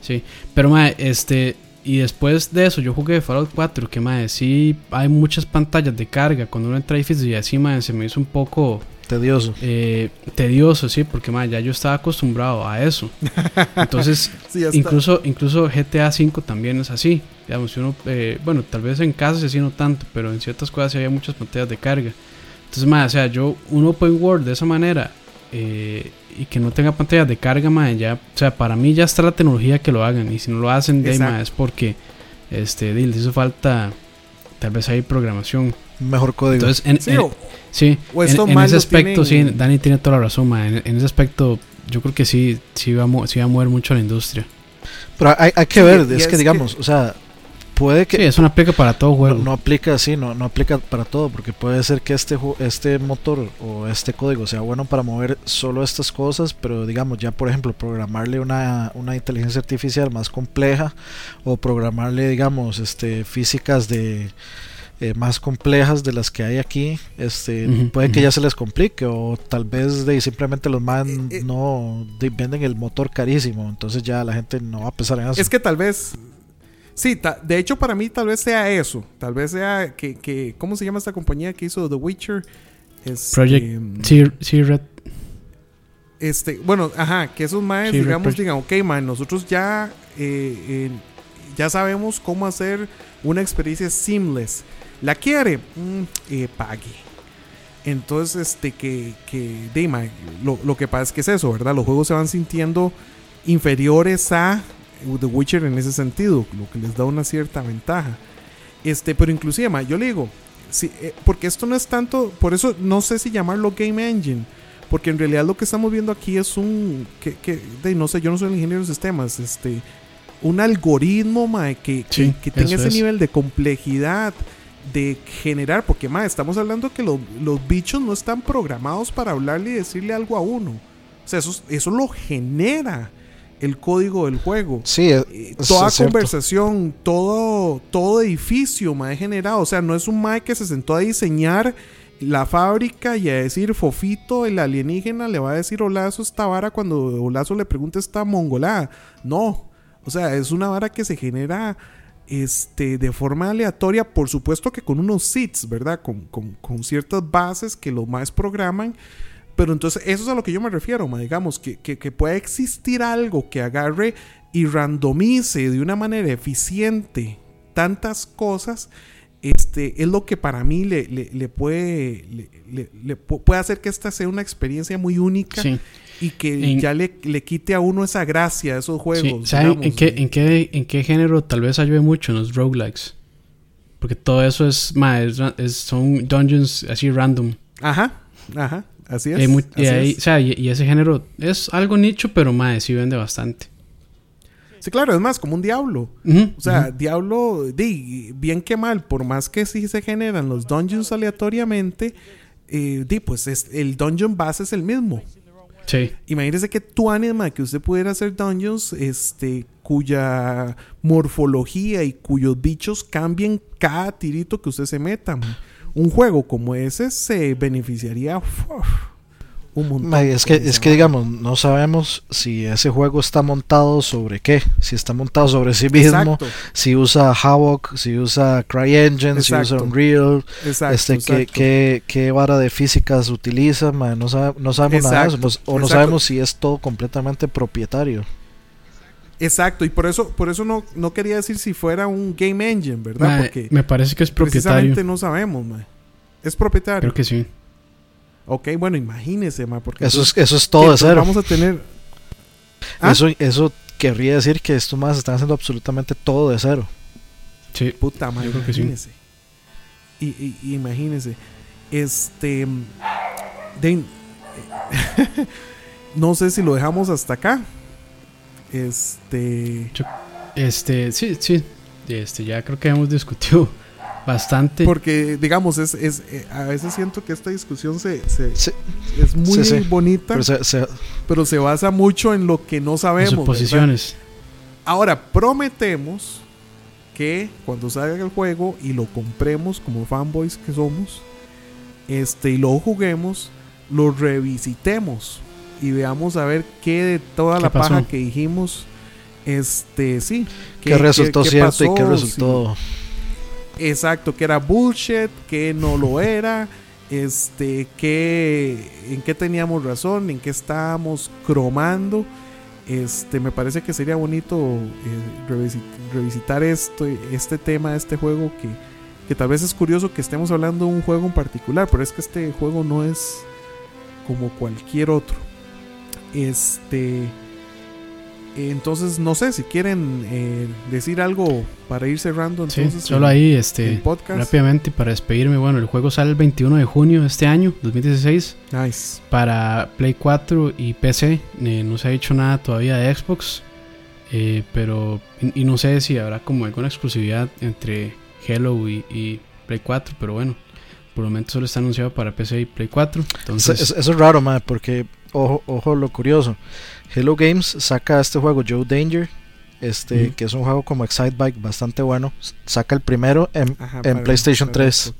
Sí, pero mae, este, y después de eso yo jugué Fallout 4, que mae, sí hay muchas pantallas de carga cuando uno entra a edificios y así mae, se me hizo un poco Tedioso. Eh, tedioso, sí, porque ya yo estaba acostumbrado a eso. Entonces, incluso, incluso GTA V también es así. Digamos, uno, eh, bueno, tal vez en casa sí no tanto, pero en ciertas cosas sí había muchas pantallas de carga. Entonces, más, o sea, yo, un open world de esa manera eh, y que no tenga pantallas de carga, ya, o sea, para mí ya está la tecnología que lo hagan. Y si no lo hacen, de, es porque este, les hizo falta, tal vez hay programación. Mejor código. Entonces, en, Sí, en, ese aspecto, sí, Dani tiene toda la razón, En, ese aspecto, yo creo que sí, sí va, a, sí va a mover mucho la industria. Pero hay, hay que ver, es, que digamos, o sea, puede que... Sí, eso no aplica para todo juego. No, aplica así, no, no aplica para todo, porque puede ser que este, este motor o este código sea bueno para mover solo estas cosas, pero digamos, ya por ejemplo, programarle una, una inteligencia artificial más compleja o programarle, digamos, este físicas de eh, más complejas de las que hay aquí, este, puede que ya se les complique o tal vez de, simplemente los man eh, eh, no venden el motor carísimo, entonces ya la gente no va a pensar en eso. Es que tal vez, sí, de hecho para mí tal vez sea eso, tal vez sea que, que ¿cómo se llama esta compañía que hizo The Witcher? Este, Project T-Red. Este, bueno, ajá, que esos más digamos, digan, ok, man, nosotros ya, ya sabemos cómo hacer una experiencia seamless ¿La quiere? Mm, eh, pague. Entonces, este, que, que lo, lo, que pasa es que es eso, ¿verdad? Los juegos se van sintiendo inferiores a The Witcher en ese sentido, lo que les da una cierta ventaja. Este, pero inclusive, ma, yo le digo, eh, porque esto no es tanto, por eso no sé si llamarlo Game Engine, porque en realidad lo que estamos viendo aquí es un, que, que de, no sé, yo no soy el ingeniero de sistemas, este, un algoritmo, ma, que, que, tenga ese nivel de complejidad de generar, porque más estamos hablando que los, bichos no están programados para hablarle y decirle algo a uno. O sea, eso, eso lo genera el código del juego. Sí, eh, toda conversación, todo, todo edificio más generado. O sea, no es un mae que se sentó a diseñar la fábrica y a decir Fofito, el alienígena, le va a decir Olazo esta vara cuando Olazo le pregunta esta mongolada. No. O sea, es una vara que se genera este, de forma aleatoria, por supuesto que con unos seeds, ¿verdad? Con, ciertas bases que los más programan. Pero entonces, eso es a lo que yo me refiero, digamos, que, que, pueda existir algo que agarre y randomice de una manera eficiente tantas cosas, este, es lo que para mí le, le, puede, le, puede hacer que esta sea una experiencia muy única y que ya le, le, quite a uno esa gracia a esos juegos. ¿en, qué, en, qué, ¿En qué género tal vez ayude mucho en los roguelikes? Porque todo eso es, es, son dungeons así random. Aja, ajá, así es. y, ese género es algo nicho, pero más sí vende bastante. Sí, claro, es más, como un diablo. o sea, diablo, di, bien que mal, por más que sí se generan los dungeons aleatoriamente, eh, di, pues es, el dungeon base es el mismo. Sí. Imagínese que tu anima que usted pudiera hacer dungeons este, cuya morfología y cuyos bichos cambien cada tirito que usted se meta. Un juego como ese se beneficiaría un montón. es que, es que digamos, no sabemos si ese juego está montado sobre qué. Si está montado sobre sí mismo, si usa Havoc, si usa CryEngine, si usa Unreal, este, Qué, qué, vara de físicas utiliza, no, no sabemos nada de eso. Pues, o no sabemos si es todo completamente propietario. Exacto, y por eso, por eso no, no quería decir si fuera un game engine, ¿verdad? Porque me parece que es propietario. Precisamente no sabemos, Es propietario. Creo que sí. Ok, bueno, imagínese, ma, porque... Eso es, eso es todo de cero. Vamos a tener... ¿Ah? Eso, eso querría decir que estos más están haciendo absolutamente todo de cero. Sí. Puta madre, imagínese. Y, y, imagínese. Este... no sé si lo dejamos hasta acá. Este... este, sí, sí. Este, ya creo que hemos discutido Bastante. Porque, digamos, es, es eh, a veces siento que esta discusión se, es muy bonita, pero se, basa mucho en lo que no sabemos. Suposiciones. Ahora, prometemos que cuando salga el juego y lo compremos como fanboys que somos, este, y lo juguemos, lo revisitemos y veamos a ver qué de toda la paja que dijimos, este, sí. ¿Qué, resultó cierto y qué resultó... Exacto, que era bullshit, que no lo era, este, que en qué teníamos razón, en qué estábamos cromando. Este, me parece que sería bonito eh, revisitar esto, este tema, este juego que, que tal vez es curioso que estemos hablando de un juego en particular, pero es que este juego no es como cualquier otro. Este, entonces, no sé si quieren eh, decir algo para ir cerrando. Entonces, solo ahí, este, rápidamente para despedirme. Bueno, el juego sale el 21 de junio de este año, 2016. Nice. Para Play 4 y PC. Eh, no se ha dicho nada todavía de Xbox. Eh, pero, y, no sé si habrá como alguna exclusividad entre Hello y, Play 4. Pero bueno, por el momento solo está anunciado para PC y Play 4. Entonces, eso, es raro, man, porque, ojo, ojo lo curioso. Hello Games saca este juego Joe Danger, este, que es un juego como Excite Bike bastante bueno. Saca el primero en, PlayStation 3.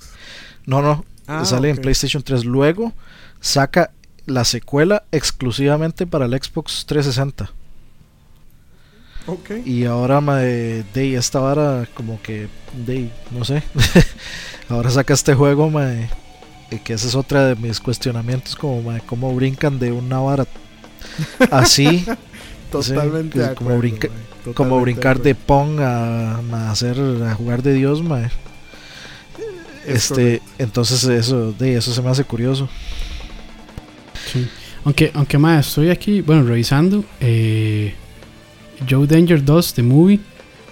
No, no, ah, sale en PlayStation 3. Luego saca la secuela exclusivamente para el Xbox 360. Okay. Y ahora de, de esta vara como que de no sé. ahora saca este juego eh, que ese es otra de mis cuestionamientos como de cómo brincan de una vara así. Totalmente. como, como brincar de Pong a, hacer a jugar de Dios, Este, entonces eso, de eso se me hace curioso. Aunque, aunque más estoy aquí, bueno, revisando. Eh, Joe Danger 2 de Movie.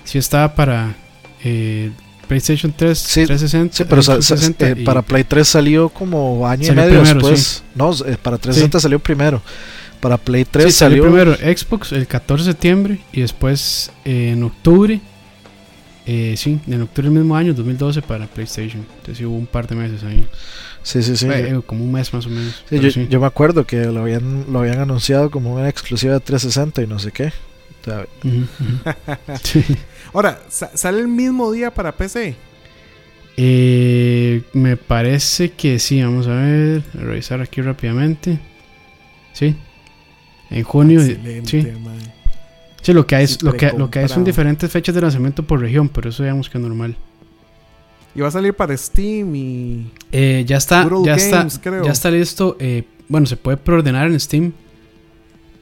Si estaba para eh, PlayStation 3, sí, 360. Sí, pero 360 eh, para Play 3 salió como año y medio después. No, eh, para 360 salió primero. Para Play 3 salió... primero Xbox el 14 de septiembre y después eh, en octubre. sí, en octubre del mismo año, 2012, para PlayStation. Entonces hubo un par de meses ahí. Sí, sí, sí. como un mes más o menos. yo, me acuerdo que lo habían, lo habían anunciado como una exclusiva de 360 y no sé qué. Ahora, ¿sale el mismo día para PC? Eh, me parece que sí. Vamos a ver, a revisar aquí rápidamente. Sí, en junio. sí. sí. lo que hay, es, lo que, lo que hay son diferentes fechas de lanzamiento por región, pero eso digamos que es normal. Y va a salir para Steam y. Eh, ya está, ya está, ya está listo. Eh, bueno, se puede preordenar en Steam.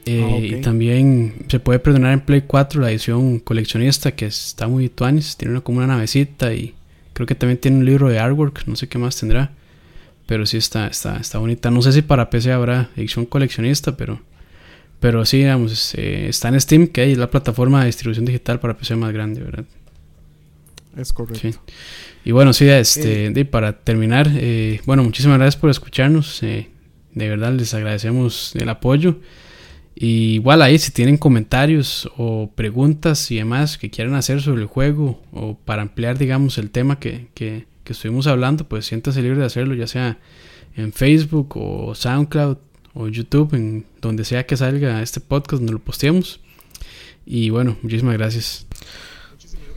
Eh, ah, y también se puede preordenar en Play 4 la edición coleccionista que está muy tuanis. Tiene una, como una navecita y creo que también tiene un libro de artwork. No sé qué más tendrá. Pero sí está, está, está bonita. No sé si para PC habrá edición coleccionista, pero, pero sí, digamos, está en Steam, que es la plataforma de distribución digital para PC más grande, ¿verdad? Es correcto. Y bueno, sí, este, eh. para terminar, eh, bueno, muchísimas gracias por escucharnos. Eh, de verdad les agradecemos el apoyo. Y igual ahí, si tienen comentarios o preguntas y demás que quieran hacer sobre el juego o para ampliar, digamos, el tema que, que, que estuvimos hablando, pues siéntase libre de hacerlo, ya sea en Facebook o SoundCloud o YouTube, en donde sea que salga este podcast, donde lo posteemos. Y bueno, muchísimas gracias.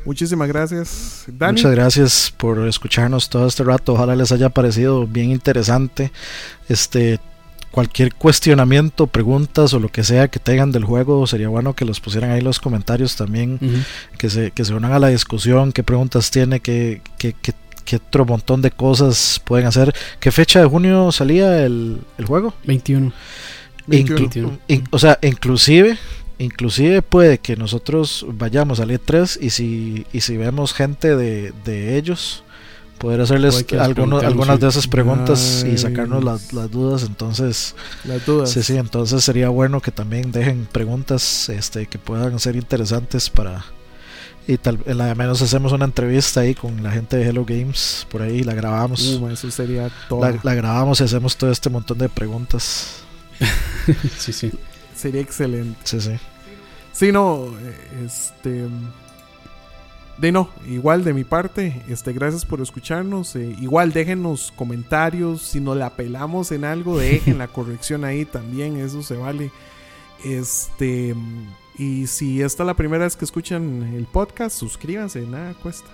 Muchísimas gracias, Dani. Muchas gracias por escucharnos todo este rato. Ojalá les haya parecido bien interesante. Este, cualquier cuestionamiento, preguntas o lo que sea que tengan del juego, sería bueno que los pusieran ahí en los comentarios también, que, se, que se unan a la discusión, qué preguntas tiene, qué, qué, qué, otro montón de cosas pueden hacer. ¿Qué fecha de junio salía el, el juego? 21. o sea, inclusive inclusive puede que nosotros vayamos al E3 y si, y si vemos gente de, de ellos, poder hacerles algunos, algunas de esas preguntas y sacarnos las, las, dudas. Entonces, las dudas. Sí, sí, entonces sería bueno que también dejen preguntas este, que puedan ser interesantes para... Y tal la menos hacemos una entrevista ahí con la gente de Hello Games, por ahí la grabamos. Uh, eso sería todo. La, la grabamos y hacemos todo este montón de preguntas. sí, sí. Sería excelente. Sí, sí. Sí, no, este... De no, igual de mi parte, este, gracias por escucharnos. Eh, igual déjenos comentarios, si nos la pelamos en algo, dejen la corrección ahí también, eso se vale. Este, y si esta es la primera vez que escuchan el podcast, suscríbanse, nada cuesta.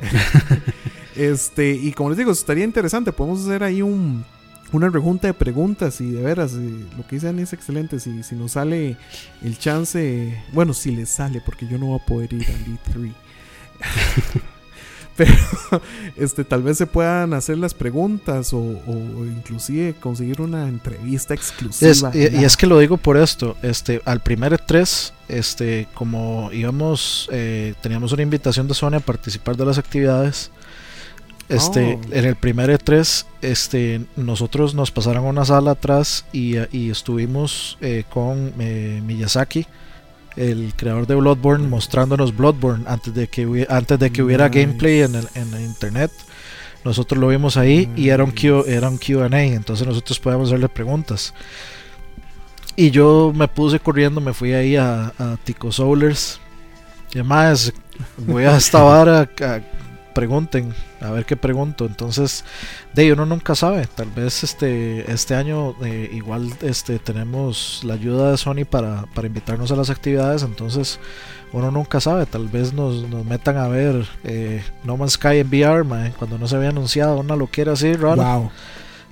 este, y como les digo, estaría interesante, podemos hacer ahí un una rejunta de preguntas y de veras, eh, lo que dicen es excelente. Si, si nos sale el chance, bueno, si les sale, porque yo no voy a poder ir al E3. Pero este, tal vez se puedan hacer las preguntas o, inclusive conseguir una entrevista exclusiva. y, es que lo digo por esto, este, al primer E3, este, como íbamos, eh, teníamos una invitación de Sony a participar de las actividades este, oh. En el primer E3, este, nosotros nos pasaron a una sala atrás y, estuvimos eh, con eh, Miyazaki, el creador de Bloodborne, mostrándonos Bloodborne antes de que, antes de que hubiera gameplay en, el, en internet. Nosotros lo vimos ahí y era un, Q, era un QA, entonces nosotros podíamos hacerle preguntas. Y yo me puse corriendo, me fui ahí a, Tico Soulers. Y además, voy a esta vara pregunten, a ver qué pregunto. Entonces, de uno nunca sabe. Tal vez este, este año eh, igual este, tenemos la ayuda de Sony para, para, invitarnos a las actividades. Entonces, uno nunca sabe. Tal vez nos, nos metan a ver eh, No Man's Sky en VR, cuando no se había anunciado una loquera así rara.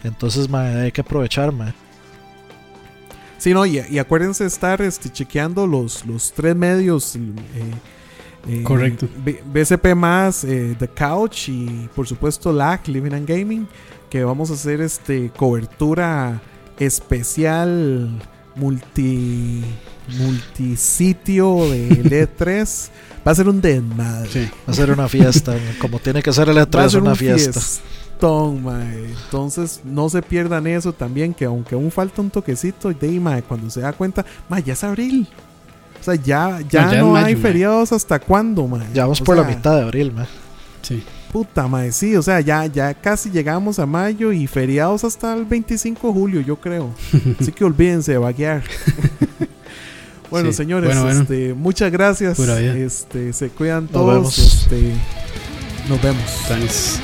Entonces, hay que aprovechar, man. Sí, no, y, y acuérdense estar este, chequeando los, los tres medios. Eh, eh, Correcto. BCP más, eh, The Couch y por supuesto LAC, Living and Gaming, que vamos a hacer este cobertura especial multi multisitio de E3. Va a ser un desmadre. va a ser una fiesta, como tiene que ser el E3, una fiesta. Entonces, no se pierdan eso también, que aunque aún falta un toquecito, de, cuando se da cuenta, ya es abril. O sea, ya, ya, no, hay feriados hasta cuándo, man. Ya vamos por la mitad de abril, man. Sí. Puta madre, sí, o sea, ya, ya casi llegamos a mayo y feriados hasta el 25 de julio, yo creo. Así que olvídense de vaguear. bueno, señores, Este, muchas gracias. Este, se cuidan todos. Nos vemos. Este, nos vemos. Thanks.